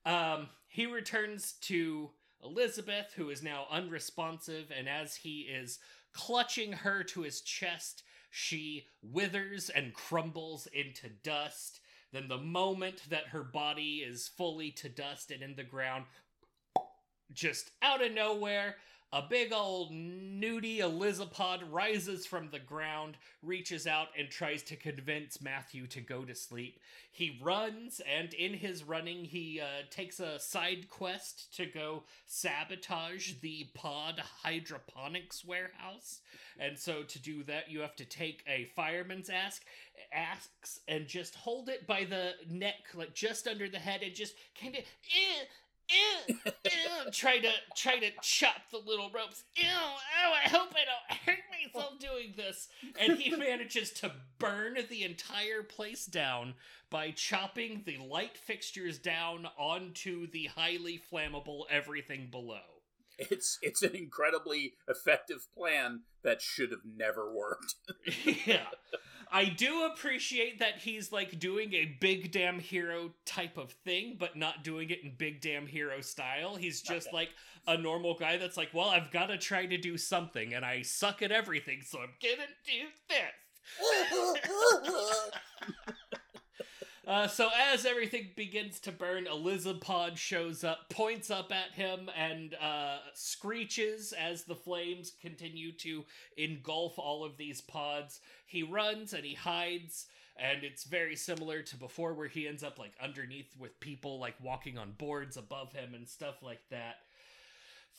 Um, he returns to Elizabeth, who is now unresponsive, and as he is clutching her to his chest, she withers and crumbles into dust. Then, the moment that her body is fully to dust and in the ground, just out of nowhere, A big old nudie Elizapod rises from the ground, reaches out, and tries to convince Matthew to go to sleep. He runs, and in his running, he uh, takes a side quest to go sabotage the pod hydroponics warehouse. And so, to do that, you have to take a fireman's ask, axe and just hold it by the neck, like just under the head, and just kind of. Eh, Ew, ew, try to try to chop the little ropes. Ew, oh, I hope I don't hurt myself doing this. And he manages to burn the entire place down by chopping the light fixtures down onto the highly flammable everything below. It's it's an incredibly effective plan that should have never worked. yeah. I do appreciate that he's like doing a big damn hero type of thing, but not doing it in big damn hero style. He's just Okay. like a normal guy that's like, well, I've got to try to do something, and I suck at everything, so I'm gonna do this. Uh, so as everything begins to burn, Elizapod shows up, points up at him, and uh, screeches as the flames continue to engulf all of these pods. He runs and he hides, and it's very similar to before, where he ends up like underneath with people like walking on boards above him and stuff like that.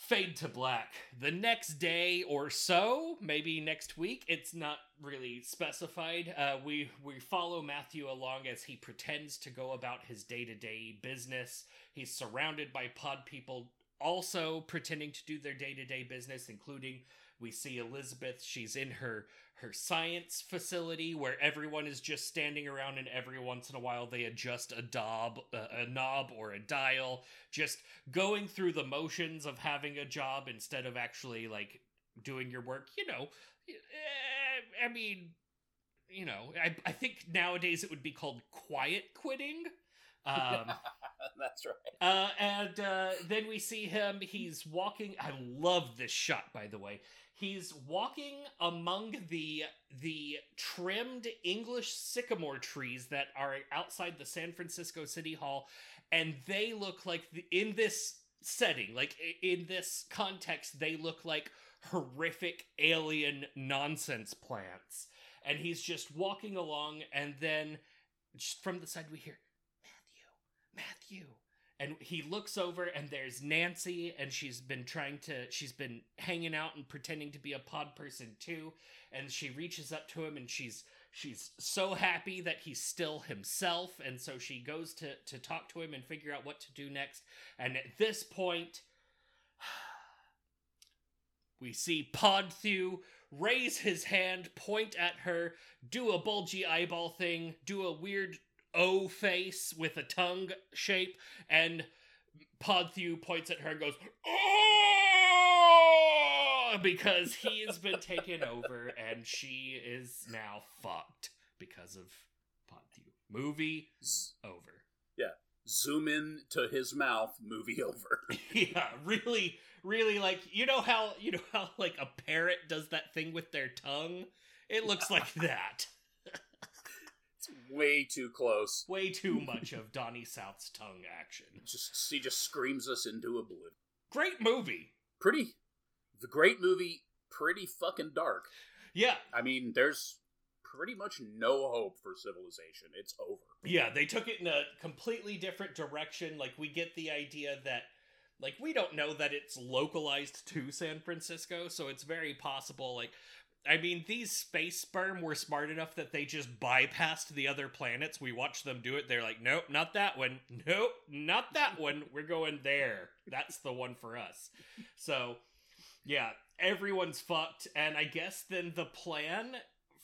Fade to black. The next day or so, maybe next week, it's not really specified. Uh, we we follow Matthew along as he pretends to go about his day to day business. He's surrounded by pod people, also pretending to do their day to day business, including we see Elizabeth. She's in her her science facility where everyone is just standing around, and every once in a while they adjust a knob, uh, a knob or a dial, just going through the motions of having a job instead of actually like doing your work. You know, eh, I mean, you know, I I think nowadays it would be called quiet quitting. Um, That's right. uh, and uh, then we see him. He's walking. I love this shot, by the way. He's walking among the the trimmed English sycamore trees that are outside the San Francisco City Hall, and they look like the, in this setting, like in this context, they look like horrific alien nonsense plants. And he's just walking along, and then from the side we hear Matthew, Matthew. And he looks over and there's Nancy and she's been trying to she's been hanging out and pretending to be a pod person too. And she reaches up to him and she's she's so happy that he's still himself. And so she goes to to talk to him and figure out what to do next. And at this point we see Podthew raise his hand, point at her, do a bulgy eyeball thing, do a weird O face with a tongue shape, and Podthew points at her and goes, "Oh!" because he has been taken over and she is now fucked because of Podthew. Movie over. zoom in to his mouth. Movie over. yeah, really, really like you know how you know how like a parrot does that thing with their tongue. It looks like that. It's way too close. Way too much of Donny South's tongue action. Just he just screams us into oblivion. Great movie. Pretty, the great movie. Pretty fucking dark. Yeah, I mean, there's pretty much no hope for civilization. It's over. yeah. They took it in a completely different direction. Like we get the idea that. Like we don't know that it's localized to San Francisco, so it's very possible. Like, I mean, these space sperm were smart enough that they just bypassed the other planets. We watched them do it. They're like, nope, not that one. Nope, not that one. We're going there. That's the one for us. So, yeah, everyone's fucked. And I guess then the plan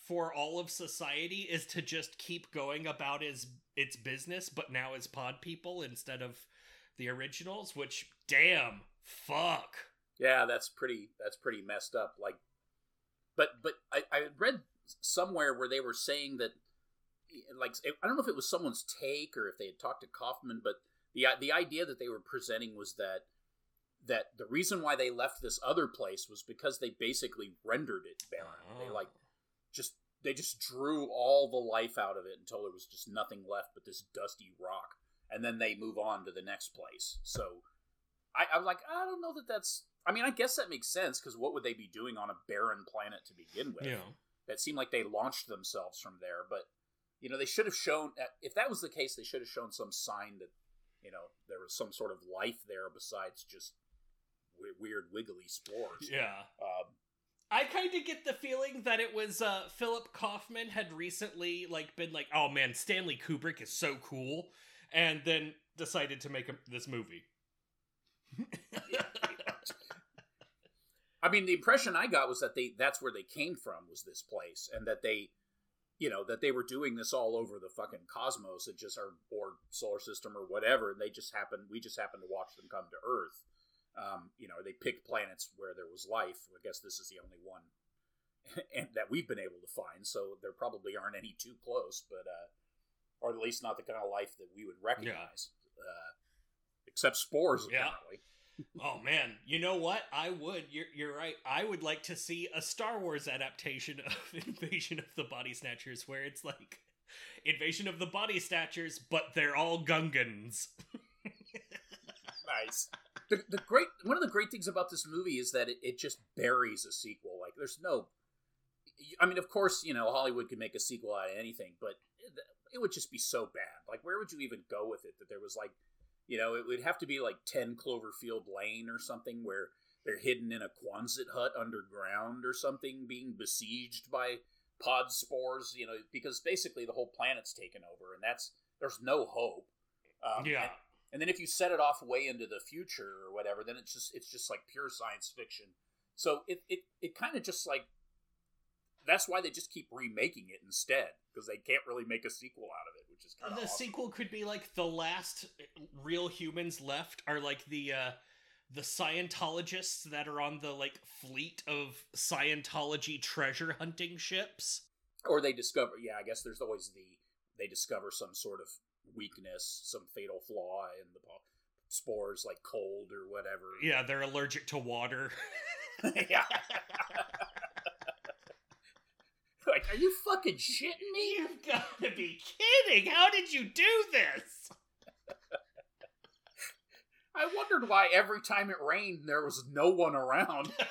for all of society is to just keep going about its its business, but now as pod people instead of the originals. Which, damn, fuck. Yeah, that's pretty. That's pretty messed up. Like, but but I, I read somewhere where they were saying that, like, I don't know if it was someone's take or if they had talked to Kaufman, but the the idea that they were presenting was that that the reason why they left this other place was because they basically rendered it barren. They oh. like just they just drew all the life out of it until there was just nothing left but this dusty rock, and then they move on to the next place. So I, I was like, I don't know that that's. I mean, I guess that makes sense because what would they be doing on a barren planet to begin with? Yeah. That seemed like they launched themselves from there, but you know, they should have shown. uh, If that was the case, they should have shown some sign that you know there was some sort of life there besides just we- weird wiggly spores. Yeah. Um, I kind of get the feeling that it was uh, Philip Kaufman had recently like been like, "Oh man, Stanley Kubrick is so cool," and then decided to make a, this movie. I mean, the impression I got was that they that's where they came from was this place, and that they, you know, that they were doing this all over the fucking cosmos, it just or or solar system or whatever, and they just happened. We just happened to watch them come to Earth. Um, you know, they picked planets where there was life. I guess this is the only one, and that we've been able to find. So there probably aren't any too close, but uh, or at least not the kind of life that we would recognize. Uh, except spores, Yeah. apparently. oh man, you know what? I would. You're you're right. I would like to see a Star Wars adaptation of Invasion of the Body Snatchers, where it's like Invasion of the Body Snatchers, but they're all Gungans. nice. The, the great one of the great things about this movie is that it, it just buries a sequel. Like there's no, I mean, of course, you know Hollywood could make a sequel out of anything, but it, it would just be so bad. Like where would you even go with it? That there was like, you know, it would have to be like Ten Cloverfield Lane or something where they're hidden in a Quonset hut underground or something, being besieged by pod spores. You know, because basically the whole planet's taken over, and that's there's no hope. Um, yeah. and- and then if you set it off way into the future or whatever, then it's just it's just like pure science fiction. So it it, it kind of just like that's why they just keep remaking it instead because they can't really make a sequel out of it, which is kind the of awesome. sequel could be like the last real humans left are like the uh the Scientologists that are on the like fleet of Scientology treasure hunting ships. or they discover yeah, I guess there's always the they discover some sort of weakness, some fatal flaw in the spores, like cold or whatever. Yeah, they're allergic to water. yeah. like, are you fucking shitting me? You've got to be kidding! How did you do this? I wondered why every time it rained there was no one around.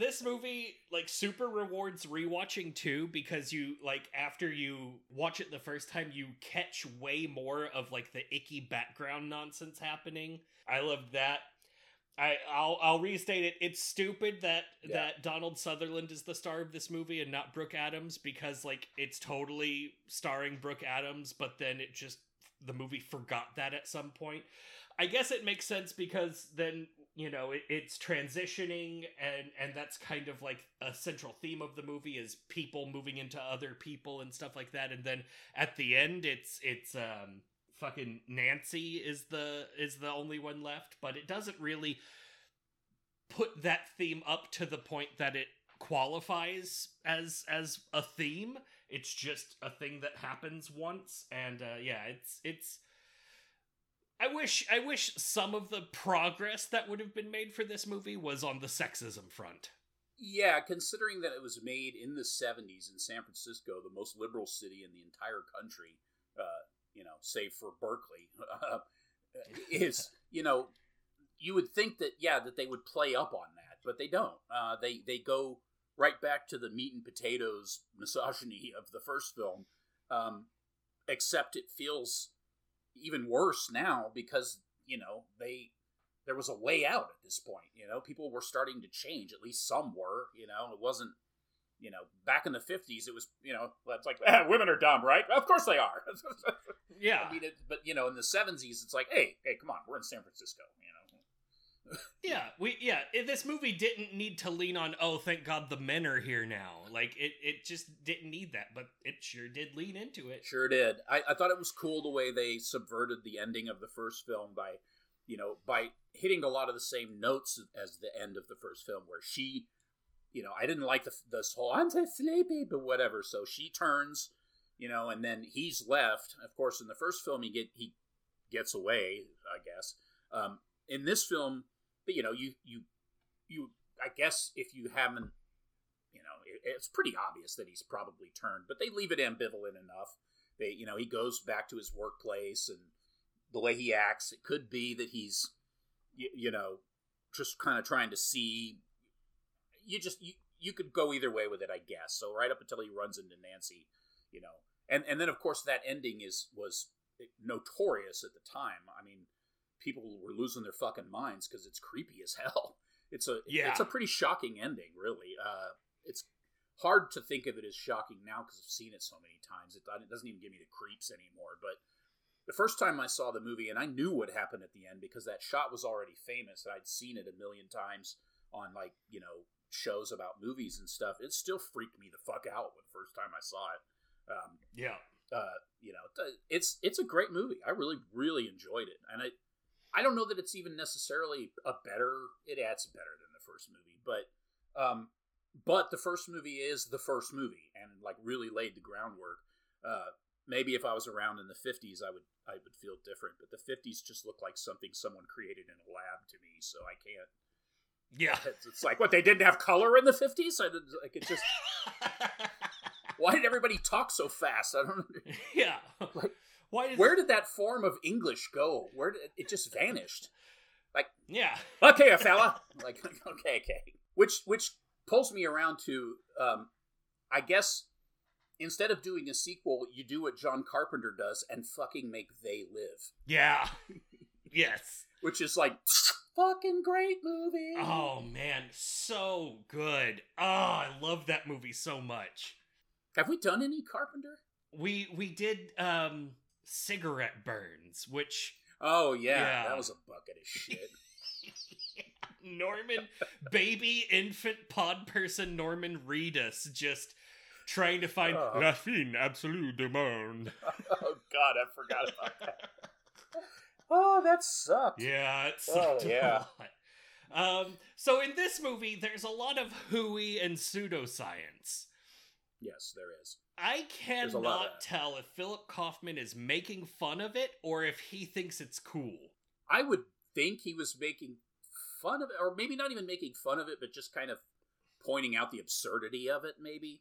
this movie like super rewards rewatching too because you like after you watch it the first time you catch way more of like the icky background nonsense happening. I loved that. I I'll I'll restate it. It's stupid that Yeah. that Donald Sutherland is the star of this movie and not Brooke Adams because like it's totally starring Brooke Adams, but then it just the movie forgot that at some point. I guess it makes sense because then you know it, it's transitioning and and that's kind of like a central theme of the movie is people moving into other people and stuff like that and then at the end it's it's um fucking Nancy is the is the only one left but it doesn't really put that theme up to the point that it qualifies as as a theme it's just a thing that happens once and uh yeah it's it's I wish I wish some of the progress that would have been made for this movie was on the sexism front. Yeah, considering that it was made in the 70s in San Francisco, the most liberal city in the entire country, uh, you know, save for Berkeley, is, you know, you would think that, yeah, that they would play up on that, but they don't. Uh, they, they go right back to the meat and potatoes misogyny of the first film, um, except it feels even worse now because, you know, they there was a way out at this point. You know, people were starting to change. At least some were. You know, it wasn't. You know, back in the fifties, it was. You know, it's like "Ah, women are dumb, right? Of course they are. Yeah. I mean, it, but you know, in the seventies, it's like, hey, hey, come on, we're in San Francisco. You know, Yeah, we yeah, this movie didn't need to lean on oh thank god the men are here now. Like it it just didn't need that, but it sure did lean into it. Sure did. I, I thought it was cool the way they subverted the ending of the first film by, you know, by hitting a lot of the same notes as the end of the first film, where she, you know, I didn't like the, this whole I'm so sleepy, but whatever. So she turns, you know, and then he's left. Of course, in the first film, he get he gets away, I guess. Um, in this film, but you know, you you you, I guess if you haven't, you know, it, it's pretty obvious that he's probably turned, but they leave it ambivalent enough they you know he goes back to his workplace and the way he acts. It could be that he's, you, you know, just kind of trying to see. You just you you could go either way with it, I guess. So right up until he runs into Nancy, you know, and and then of course that ending is was notorious at the time. I mean, people were losing their fucking minds because it's creepy as hell. It's a Yeah. it's a pretty shocking ending, really. Uh, it's hard to think of it as shocking now because I've seen it so many times. It, it doesn't even give me the creeps anymore. But the first time I saw the movie, and I knew what happened at the end because that shot was already famous, and I'd seen it a million times on like you know shows about movies and stuff. It still freaked me the fuck out the first time I saw it. Um, Yeah. uh, you know, it's it's a great movie. I really really enjoyed it, and I I don't know that it's even necessarily a better. It adds better than the first movie, but um, but the first movie is the first movie, and like really laid the groundwork. Uh, maybe if I was around in the fifties, I would I would feel different, but the fifties just look like something someone created in a lab to me, so I can't. Yeah. It's, it's like what they didn't have color in the fifties. I didn't, like it just. Why did everybody talk so fast? I don't. yeah. Like, Why did Where did that form of English go? Where did it just vanished? Like yeah. Okay, a fella. Like okay, okay. Which which pulls me around to um I guess instead of doing a sequel, you do what John Carpenter does and fucking make They Live, Yeah. yes. which is like fucking great movie. Oh man, so good. Oh, I love that movie so much. Have we done any Carpenter? We we did um cigarette burns, which Oh yeah, Yeah. that was a bucket of shit. Norman baby infant pod person Norman Reedus just trying to find Oh. La fin absolue du monde. oh god, I forgot about that. Oh, that sucked. Yeah, it's Oh, yeah. Um, so in this movie, there's a lot of hooey and pseudoscience. Yes, there is. I a lot cannot tell if Philip Kaufman is making fun of it or if he thinks it's cool. I would think he was making fun of it, or maybe not even making fun of it, but just kind of pointing out the absurdity of it, maybe,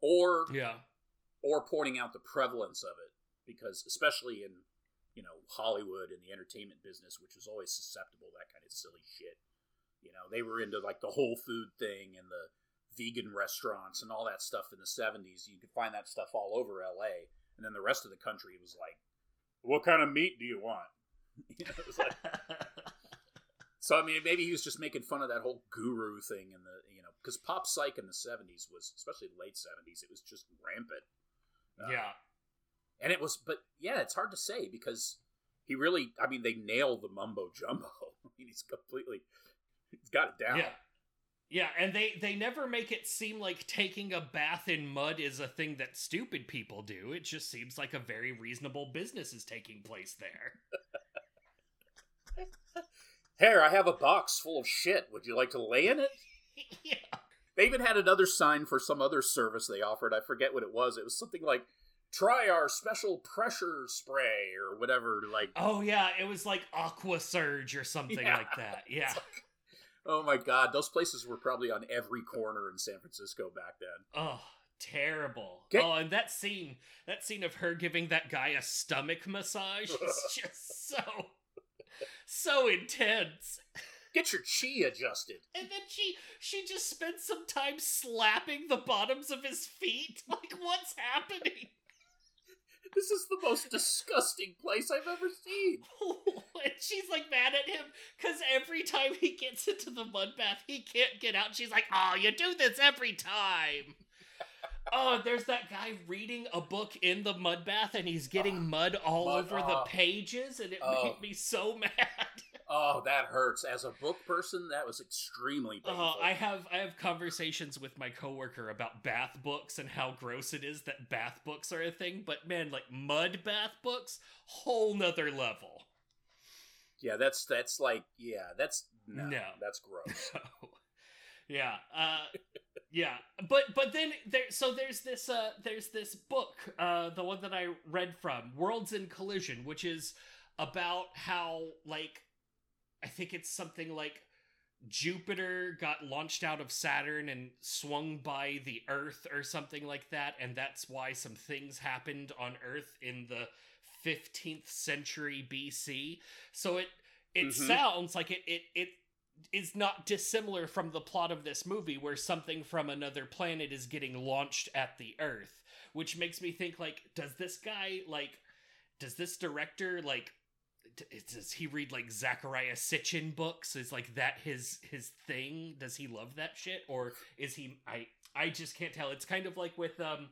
or Yeah. or pointing out the prevalence of it, because especially in you know Hollywood and the entertainment business, which was always susceptible to that kind of silly shit. You know, they were into like the whole food thing and the vegan restaurants and all that stuff in the '70s. You could find that stuff all over LA, and then the rest of the country was like, "What kind of meat do you want?" You know, like, so I mean, maybe he was just making fun of that whole guru thing in the you know because pop psych in the '70s was, especially late '70s, it was just rampant. Uh, yeah. And it was, but yeah, it's hard to say because he really, I mean, they nailed the mumbo jumbo. I mean, he's completely, he's got it down. Yeah. Yeah, and they they never make it seem like taking a bath in mud is a thing that stupid people do. It just seems like a very reasonable business is taking place there. Here, I have a box full of shit. Would you like to lay in it? yeah. They even had another sign for some other service they offered. I forget what it was. It was something like, try our special pressure spray or whatever. Like, Oh yeah, it was like Aqua Surge or something Yeah. like that. Yeah. oh my God, those places were probably on every corner in San Francisco back then. Oh, terrible. Oh, and that scene, that scene of her giving that guy a stomach massage is just so so intense. Get your chi adjusted. And then she she just spent some time slapping the bottoms of his feet. Like what's happening? This is the most disgusting place I've ever seen. and she's like mad at him because every time he gets into the mud bath, he can't get out. She's like, "Oh, you do this every time." oh, there's that guy reading a book in the mud bath, and he's getting ah, mud all Mud, over the oh. pages, and it Oh. made me so mad. Oh, that hurts. As a book person, that was extremely painful. Uh, I have I have conversations with my coworker about bath books and how gross it is that bath books are a thing, but man, like mud bath books, whole nother level. yeah, that's that's like yeah, that's no, No. that's gross. yeah, uh, yeah, but but then there so there's this uh there's this book uh the one that I read from Worlds in Collision, which is about how like I think it's something like Jupiter got launched out of Saturn and swung by the Earth or something like that, and that's why some things happened on Earth in the 15th century BC. So it it Mhm. sounds like it it it is not dissimilar from the plot of this movie where something from another planet is getting launched at the earth, which makes me think like does this guy like does this director like does he read like Zecharia Sitchin books? Is like that his his thing? Does he love that shit or is he I I just can't tell. It's kind of like with um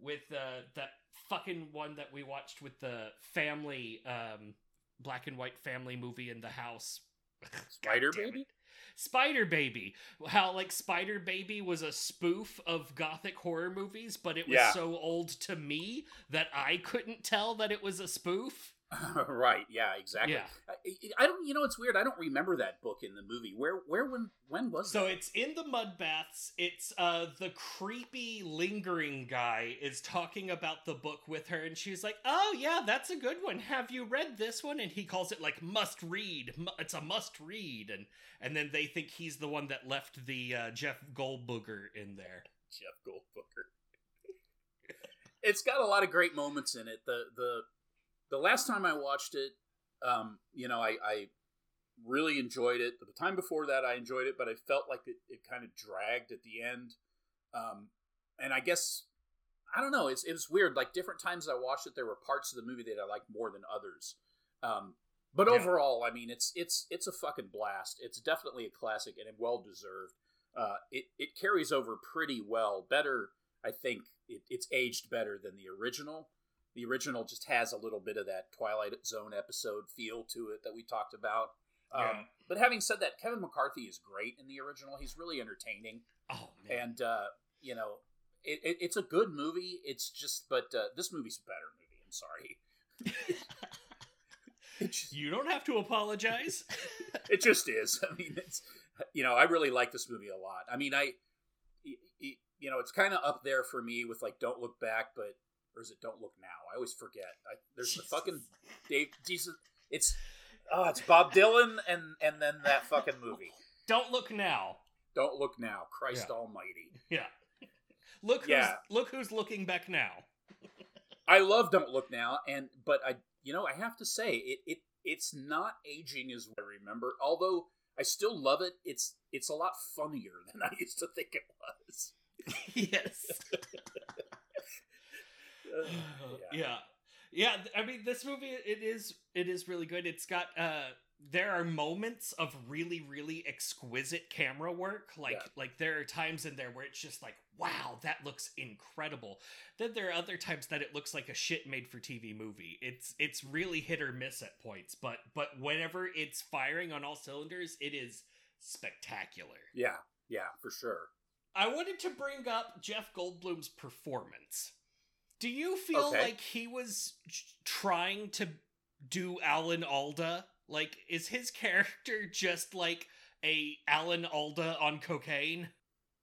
with uh that fucking one that we watched with the family um black and white family movie in the house. Spider Baby? Spider Baby. How like Spider Baby was a spoof of gothic horror movies, but it was Yeah. so old to me that I couldn't tell that it was a spoof. right. Yeah. Exactly. Yeah. I, I don't. You know, it's weird. I don't remember that book in the movie. Where? Where? When? When was it? So that? it's in the mud baths. It's uh the creepy lingering guy is talking about the book with her and she's like, "Oh yeah, that's a good one. Have you read this one?" And he calls it like must read. It's a must read and and then they think he's the one that left the uh, Jeff Goldbooger in there. Jeff Goldbooker. it's got a lot of great moments in it. The the the last time I watched it, um, you know, I, I really enjoyed it. The time before that, I enjoyed it, but I felt like it, it kind of dragged at the end. Um, and I guess I don't know. It's it was weird. Like different times I watched it, there were parts of the movie that I liked more than others. Um, but Yeah. overall, I mean, it's it's it's a fucking blast. It's definitely a classic and well deserved. Uh, it it carries over pretty well. Better, I think. It, it's aged better than the original. The original just has a little bit of that Twilight Zone episode feel to it that we talked about. Um, Yeah. But having said that, Kevin McCarthy is great in the original. He's really entertaining, Oh man. and uh, you know, it, it, it's a good movie. It's just, but uh, this movie's a better movie. I'm sorry. Just, you don't have to apologize. it just is. I mean, it's you know, I really like this movie a lot. I mean, I you know, it's kind of up there for me with like Don't Look Back, but or is it Don't Look Now? I always forget. I, there's the fucking Dave Jesus. It's oh, it's Bob Dylan and and then that fucking movie. Don't look now. Don't Look Now. Christ Yeah. Almighty. Yeah. Look who's Yeah. look who's looking back now. I love Don't Look Now, and but I, you know, I have to say it, it it's not aging as I remember. Although I still love it, it's it's a lot funnier than I used to think it was. yes. Yeah. yeah th- i mean this movie it is it is really good it's got uh there are moments of really really exquisite camera work like Yeah. like there are times in there where it's just like wow that looks incredible then there are other times that it looks like a shit made for tv movie it's it's really hit or miss at points but but whenever it's firing on all cylinders it is spectacular yeah, yeah, for sure. I wanted to bring up Jeff Goldblum's performance. Do you feel Okay. like he was trying to do Alan Alda? Like, is his character just like a Alan Alda on cocaine?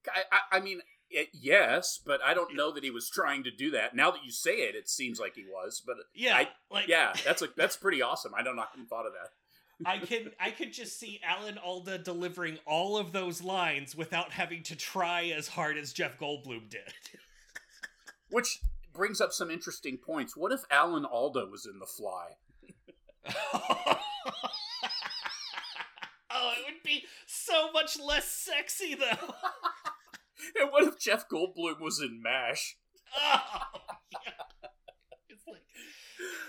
I, I, I mean, it, yes, but I don't know that he was trying to do that. Now that you say it, it seems like he was. But Yeah, I- like yeah, that's a that's pretty awesome. I don't know. I hadn't thought of that. I can I could just see Alan Alda delivering all of those lines without having to try as hard as Jeff Goldblum did. Which brings up some interesting points. What if Alan Alda was in The Fly? oh, it would be so much less sexy though. And what if Jeff Goldblum was in MASH? Oh, yeah. It's like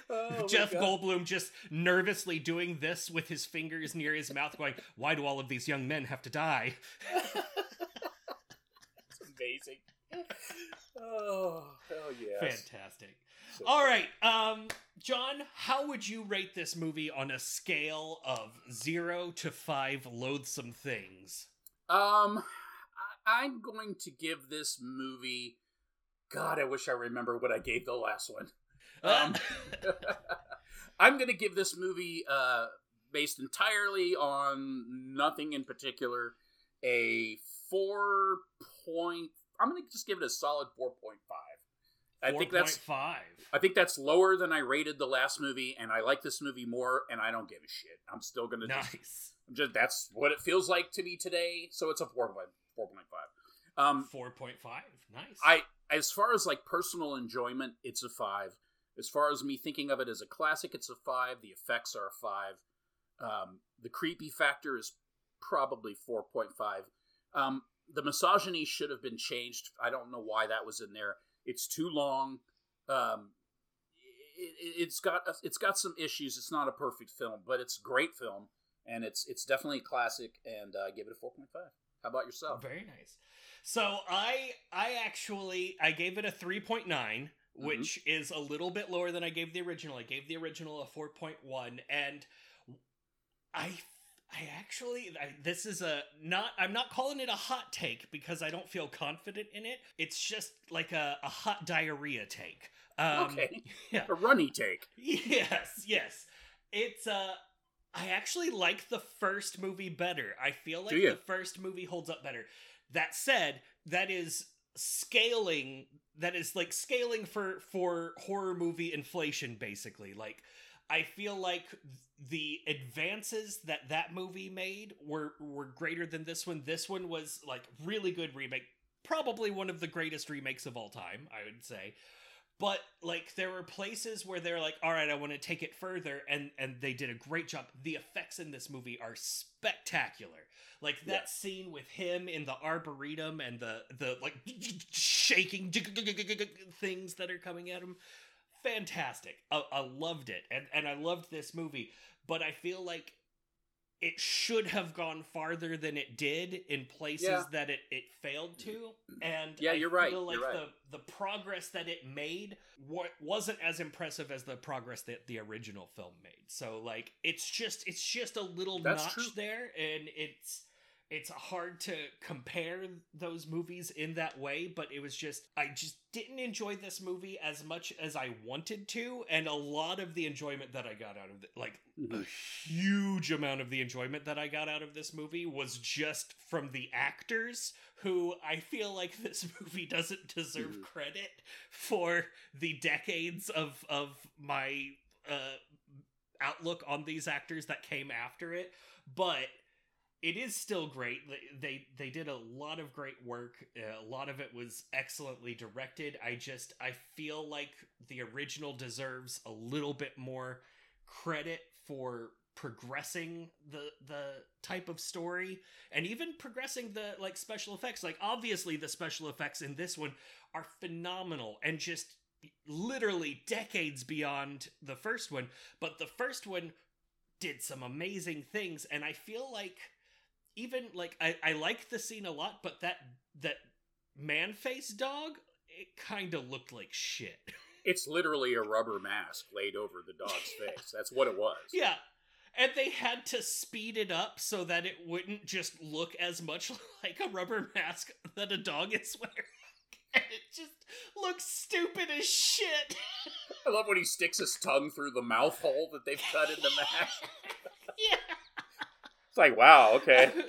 Oh, Jeff Goldblum just nervously doing this with his fingers near his mouth, going, Why do all of these young men have to die? It's amazing. Oh, hell yes. Fantastic. So- All right, um, John, how would you rate this movie on a scale of zero to five loathsome things? Um, I, I'm going to give this movie. God, I wish I remember what I gave the last one. Um, I'm going to give this movie, uh, based entirely on nothing in particular, a four point. I'm going to just give it a solid four point five. I think that's five. I think that's lower than I rated the last movie, and I like this movie more, and I don't give a shit. I'm still gonna just, Nice. just that's what it feels like to me today. So it's a four point four point five. Um, 4.5. Nice. I as far as like personal enjoyment, it's a five. as far as me thinking of it as a classic, it's a five. The effects are a five. Um, the creepy factor is probably four point five. Um, the misogyny should have been changed. I don't know why that was in there. It's too long. Um, it, it's got it's got some issues. It's not a perfect film, but it's a great film, and it's it's definitely a classic. And uh, give it a four point five. How about yourself? Very nice. So I I actually I gave it a 3.9, Mm-hmm. which is a little bit lower than I gave the original. I gave the original a 4.1 and I I actually I, this is a not I'm not calling it a hot take because I don't feel confident in it. It's just like a, a hot diarrhea take. Um, Okay. Yeah. A runny take. Yes, yes. It's uh I actually like the first movie better. I feel like the first movie holds up better. That said, that is scaling that is like scaling for for horror movie inflation basically. Like I feel like the advances that that movie made were were greater than this one. This one was like really good remake, probably one of the greatest remakes of all time, I would say but like there were places where they're like all right i want to take it further and and they did a great job the effects in this movie are spectacular like that Yeah. scene with him in the arboretum and the the like shaking things that are coming at him fantastic i, I loved it and and i loved this movie but i feel like it should have gone farther than it did in places Yeah. that it, it failed to and Yeah, I you're right, feel like right. the the progress that it made wa- wasn't as impressive as the progress that the original film made. So like it's just it's just a little That's notch true. there and it's it's hard to compare those movies in that way, but it was just I just didn't enjoy this movie as much as I wanted to and a lot of the enjoyment that I got out of it like Mhm. a huge amount of the enjoyment that I got out of this movie was just from the actors who I feel like this movie doesn't deserve Mhm. credit for the decades of of my uh outlook on these actors that came after it but it is still great. They they, did a lot of great work. Uh, a lot of it was excellently directed. I just i feel like the original deserves a little bit more credit for progressing the the type of story and even progressing the like special effects. Like obviously the special effects in this one are phenomenal and just literally decades beyond the first one but the first one did some amazing things. And i feel like even like i, I like the scene a lot but that that man face dog it kind of looked like shit It's literally a rubber mask laid over the dog's face. That's what it was. Yeah. And they had to speed it up so that it wouldn't just look as much like a rubber mask that a dog is wearing. And it just looks stupid as shit. I love when he sticks his tongue through the mouth hole that they've cut in the mask. Yeah. It's like, wow, okay.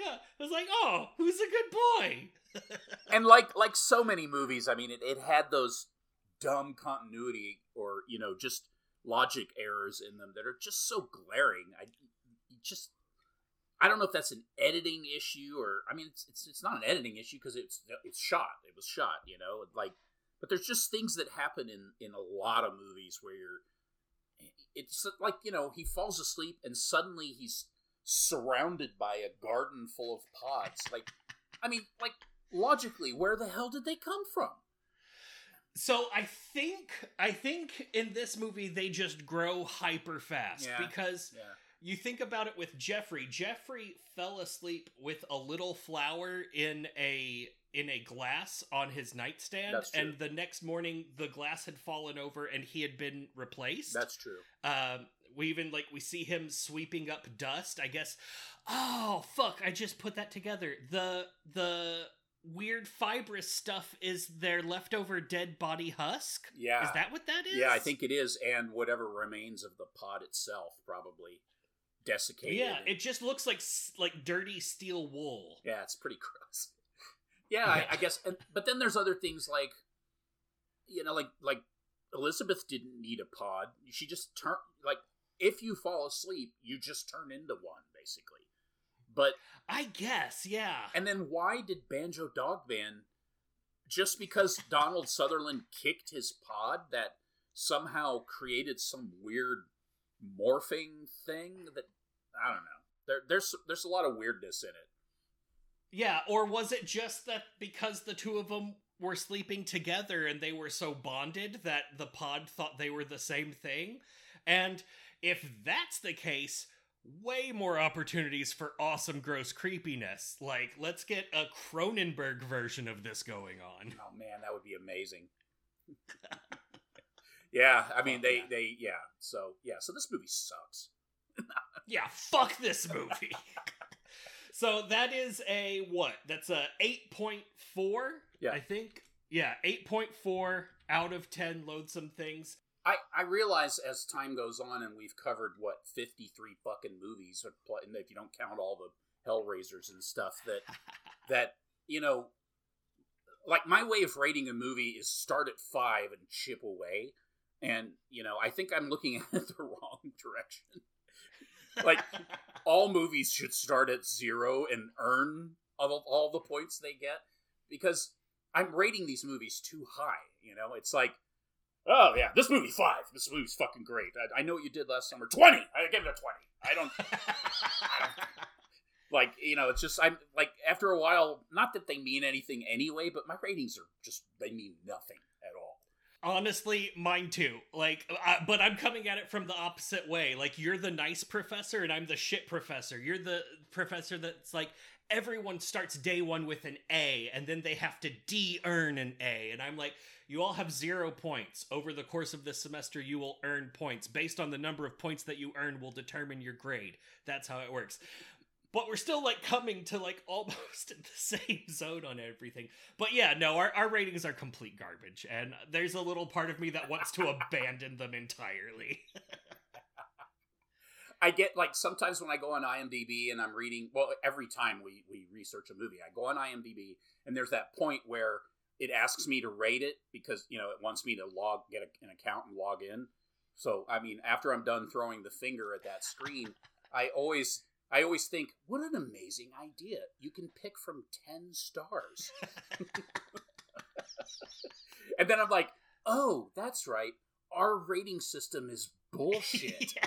Yeah. I was like, oh, who's a good boy? and like like so many movies, I mean, it, it had those dumb continuity or you know just logic errors in them that are just so glaring. I just I don't know if that's an editing issue or I mean it's it's, it's not an editing issue because it's it's shot. It was shot, you know, like but there's just things that happen in in a lot of movies where you're it's like you know he falls asleep and suddenly he's surrounded by a garden full of pods like i mean like logically where the hell did they come from So I think I think in this movie they just grow hyper fast Yeah. because yeah you think about it with Jeffrey. Jeffrey fell asleep with a little flower in a in a glass on his nightstand, and the next morning the glass had fallen over and he had been replaced. that's true Um, we even like we see him sweeping up dust. I guess. Oh fuck! I just put that together. The the weird fibrous stuff is their leftover dead body husk. yeah Is that what that is? yeah i think it is and whatever remains of the pod itself probably desiccated Yeah, and- it just looks like like dirty steel wool. Yeah, it's pretty gross. Yeah, I, I guess. And, but then there's other things like, you know, like like Elizabeth didn't need a pod. She just turned like if you fall asleep, you just turn into one basically. But I guess, yeah. and then why did Banjo Dog Band? Just because Donald Sutherland kicked his pod, that somehow created some weird morphing thing that I don't know. There, there's there's a lot of weirdness in it. Yeah, or was it just that because the two of them were sleeping together and they were so bonded that the pod thought they were the same thing? And if that's the case, way more opportunities for awesome gross creepiness. Like, let's get a Cronenberg version of this going on. Oh man, that would be amazing. yeah, I mean Oh, they yeah. they yeah. So yeah, so this movie sucks. Yeah, fuck this movie. so that is a what? That's a 8.4, Yeah. I think. Yeah, 8.4 out of 10 loathsome things. I, I realize as time goes on and we've covered what 53 fucking movies and if you don't count all the hellraisers and stuff that that you know like my way of rating a movie is start at 5 and chip away. And you know I think I'm looking at it the wrong direction. Like all movies should start at 0 and earn all, all the points they get because I'm rating these movies too high you know? It's like Oh yeah, this movie five. This movie's fucking great. I, I know what you did last summer. Twenty. I give it a twenty. I don't like you know. It's just I'm like after a while. Not that they mean anything anyway, but my ratings are just they mean nothing at all. Honestly, mine too. Like, uh, but I'm coming at it from the opposite way. Like, you're the nice professor, and I'm the shit professor. You're the professor that's like, everyone starts day one with an A, and then they have to de earn an A. And I'm like, you all have zero points. Over the course of this semester, you will earn points. Based on the number of points that you earn, will determine your grade. That's how it works. But we're still like coming to like almost the same zone on everything. But yeah, no, our, our ratings are complete garbage. And there's a little part of me that wants to abandon them entirely. I get like sometimes when I go on IMDb and I'm reading. Well, every time we we research a movie, I go on IMDb and there's that point where it asks me to rate it because you know it wants me to log get a, an account and log in. So I mean, after I'm done throwing the finger at that screen, I always I always think, what an amazing idea! You can pick from ten stars, and then I'm like, oh, that's right. Our rating system is bullshit.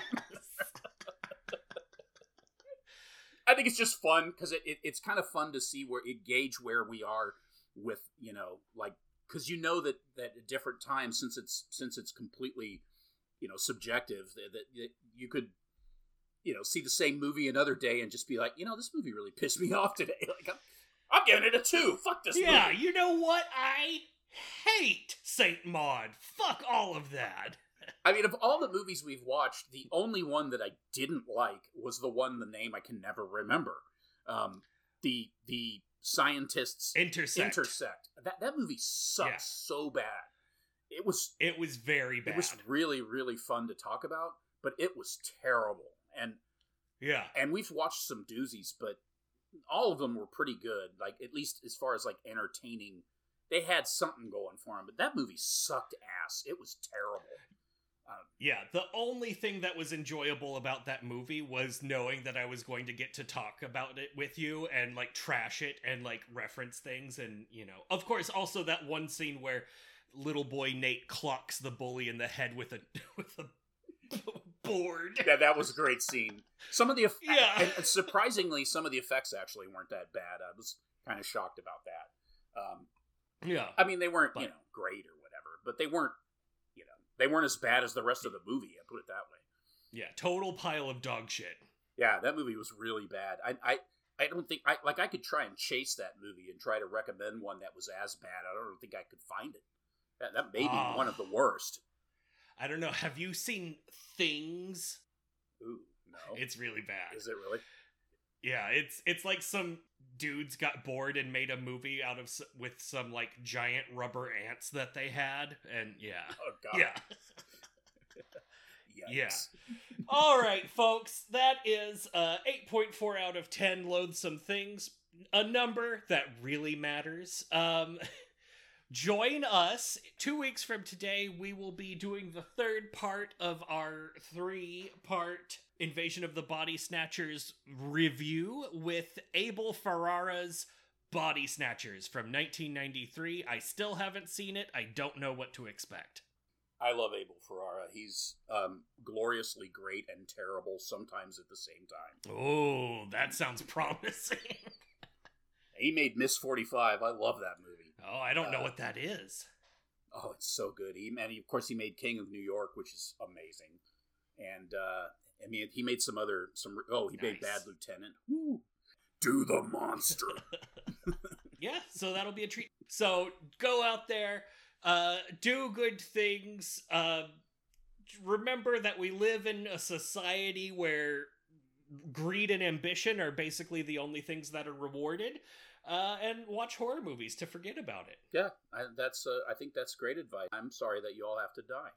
I think it's just fun because it, it, it's kind of fun to see where it gauge where we are with you know like because you know that that at different times since it's since it's completely you know subjective that, that that you could you know see the same movie another day and just be like you know this movie really pissed me off today like I'm, I'm giving it a two fuck this movie. yeah, movie you know what? I hate Saint Maud. Fuck all of that. I mean, of all the movies we've watched, the only one that I didn't like was the one the name I can never remember. Um, the the scientists Intersect. intersect. That that movie sucks Yeah. so bad. It was It was very bad. it was really really fun to talk about, but it was terrible. And yeah. and we've watched some doozies, but all of them were pretty good. Like at least as far as like entertaining, they had something going for them. But that movie sucked ass. It was terrible. Yeah, the only thing that was enjoyable about that movie was knowing that I was going to get to talk about it with you and like trash it and like reference things and you know. Of course also that one scene where little boy Nate clocks the bully in the head with a with a board. Yeah, that was a great scene. Some of the eff- Yeah. and, surprisingly, some of the effects actually weren't that bad. I was kind of shocked about that. Um, Yeah. I mean, they weren't you know great or whatever, but they weren't they weren't as bad as the rest of the movie. I put it that way. Yeah, total pile of dog shit. Yeah, that movie was really bad. I I, I don't think I like I could try and chase that movie and try to recommend one that was as bad. I don't think I could find it. That, that may be Ah. one of the worst. I don't know, have you seen Things? Ooh, no, It's really bad. is it really? Yeah, it's it's like some dudes got bored and made a movie out of with some like giant rubber ants that they had, and yeah, Oh god, yeah. Yikes. Yeah. All right, folks, that is uh, 8.4 out of 10 loathsome things, a number that really matters. Um, join us two weeks from today. We will be doing the third part of our three part Invasion of the Body Snatchers review with Abel Ferrara's Body Snatchers from 1993. I still haven't seen it. I don't know what to expect. I love Abel Ferrara. He's um, gloriously great and terrible sometimes at the same time. Oh, that sounds promising. He made Miss 45. I love that movie. Oh, I don't know Uh, what that is. Oh, it's so good. He and he, of course he made King of New York, which is amazing. And uh I mean he made some other some oh he made Bad Lieutenant. Woo. Do the monster. Yeah, so that'll be a treat. So go out there, uh, do good things. Uh, remember that we live in a society where greed and ambition are basically the only things that are rewarded. Uh, and watch horror movies to forget about it. yeah, I, that's uh, I think that's great advice. I'm sorry that you all have to die.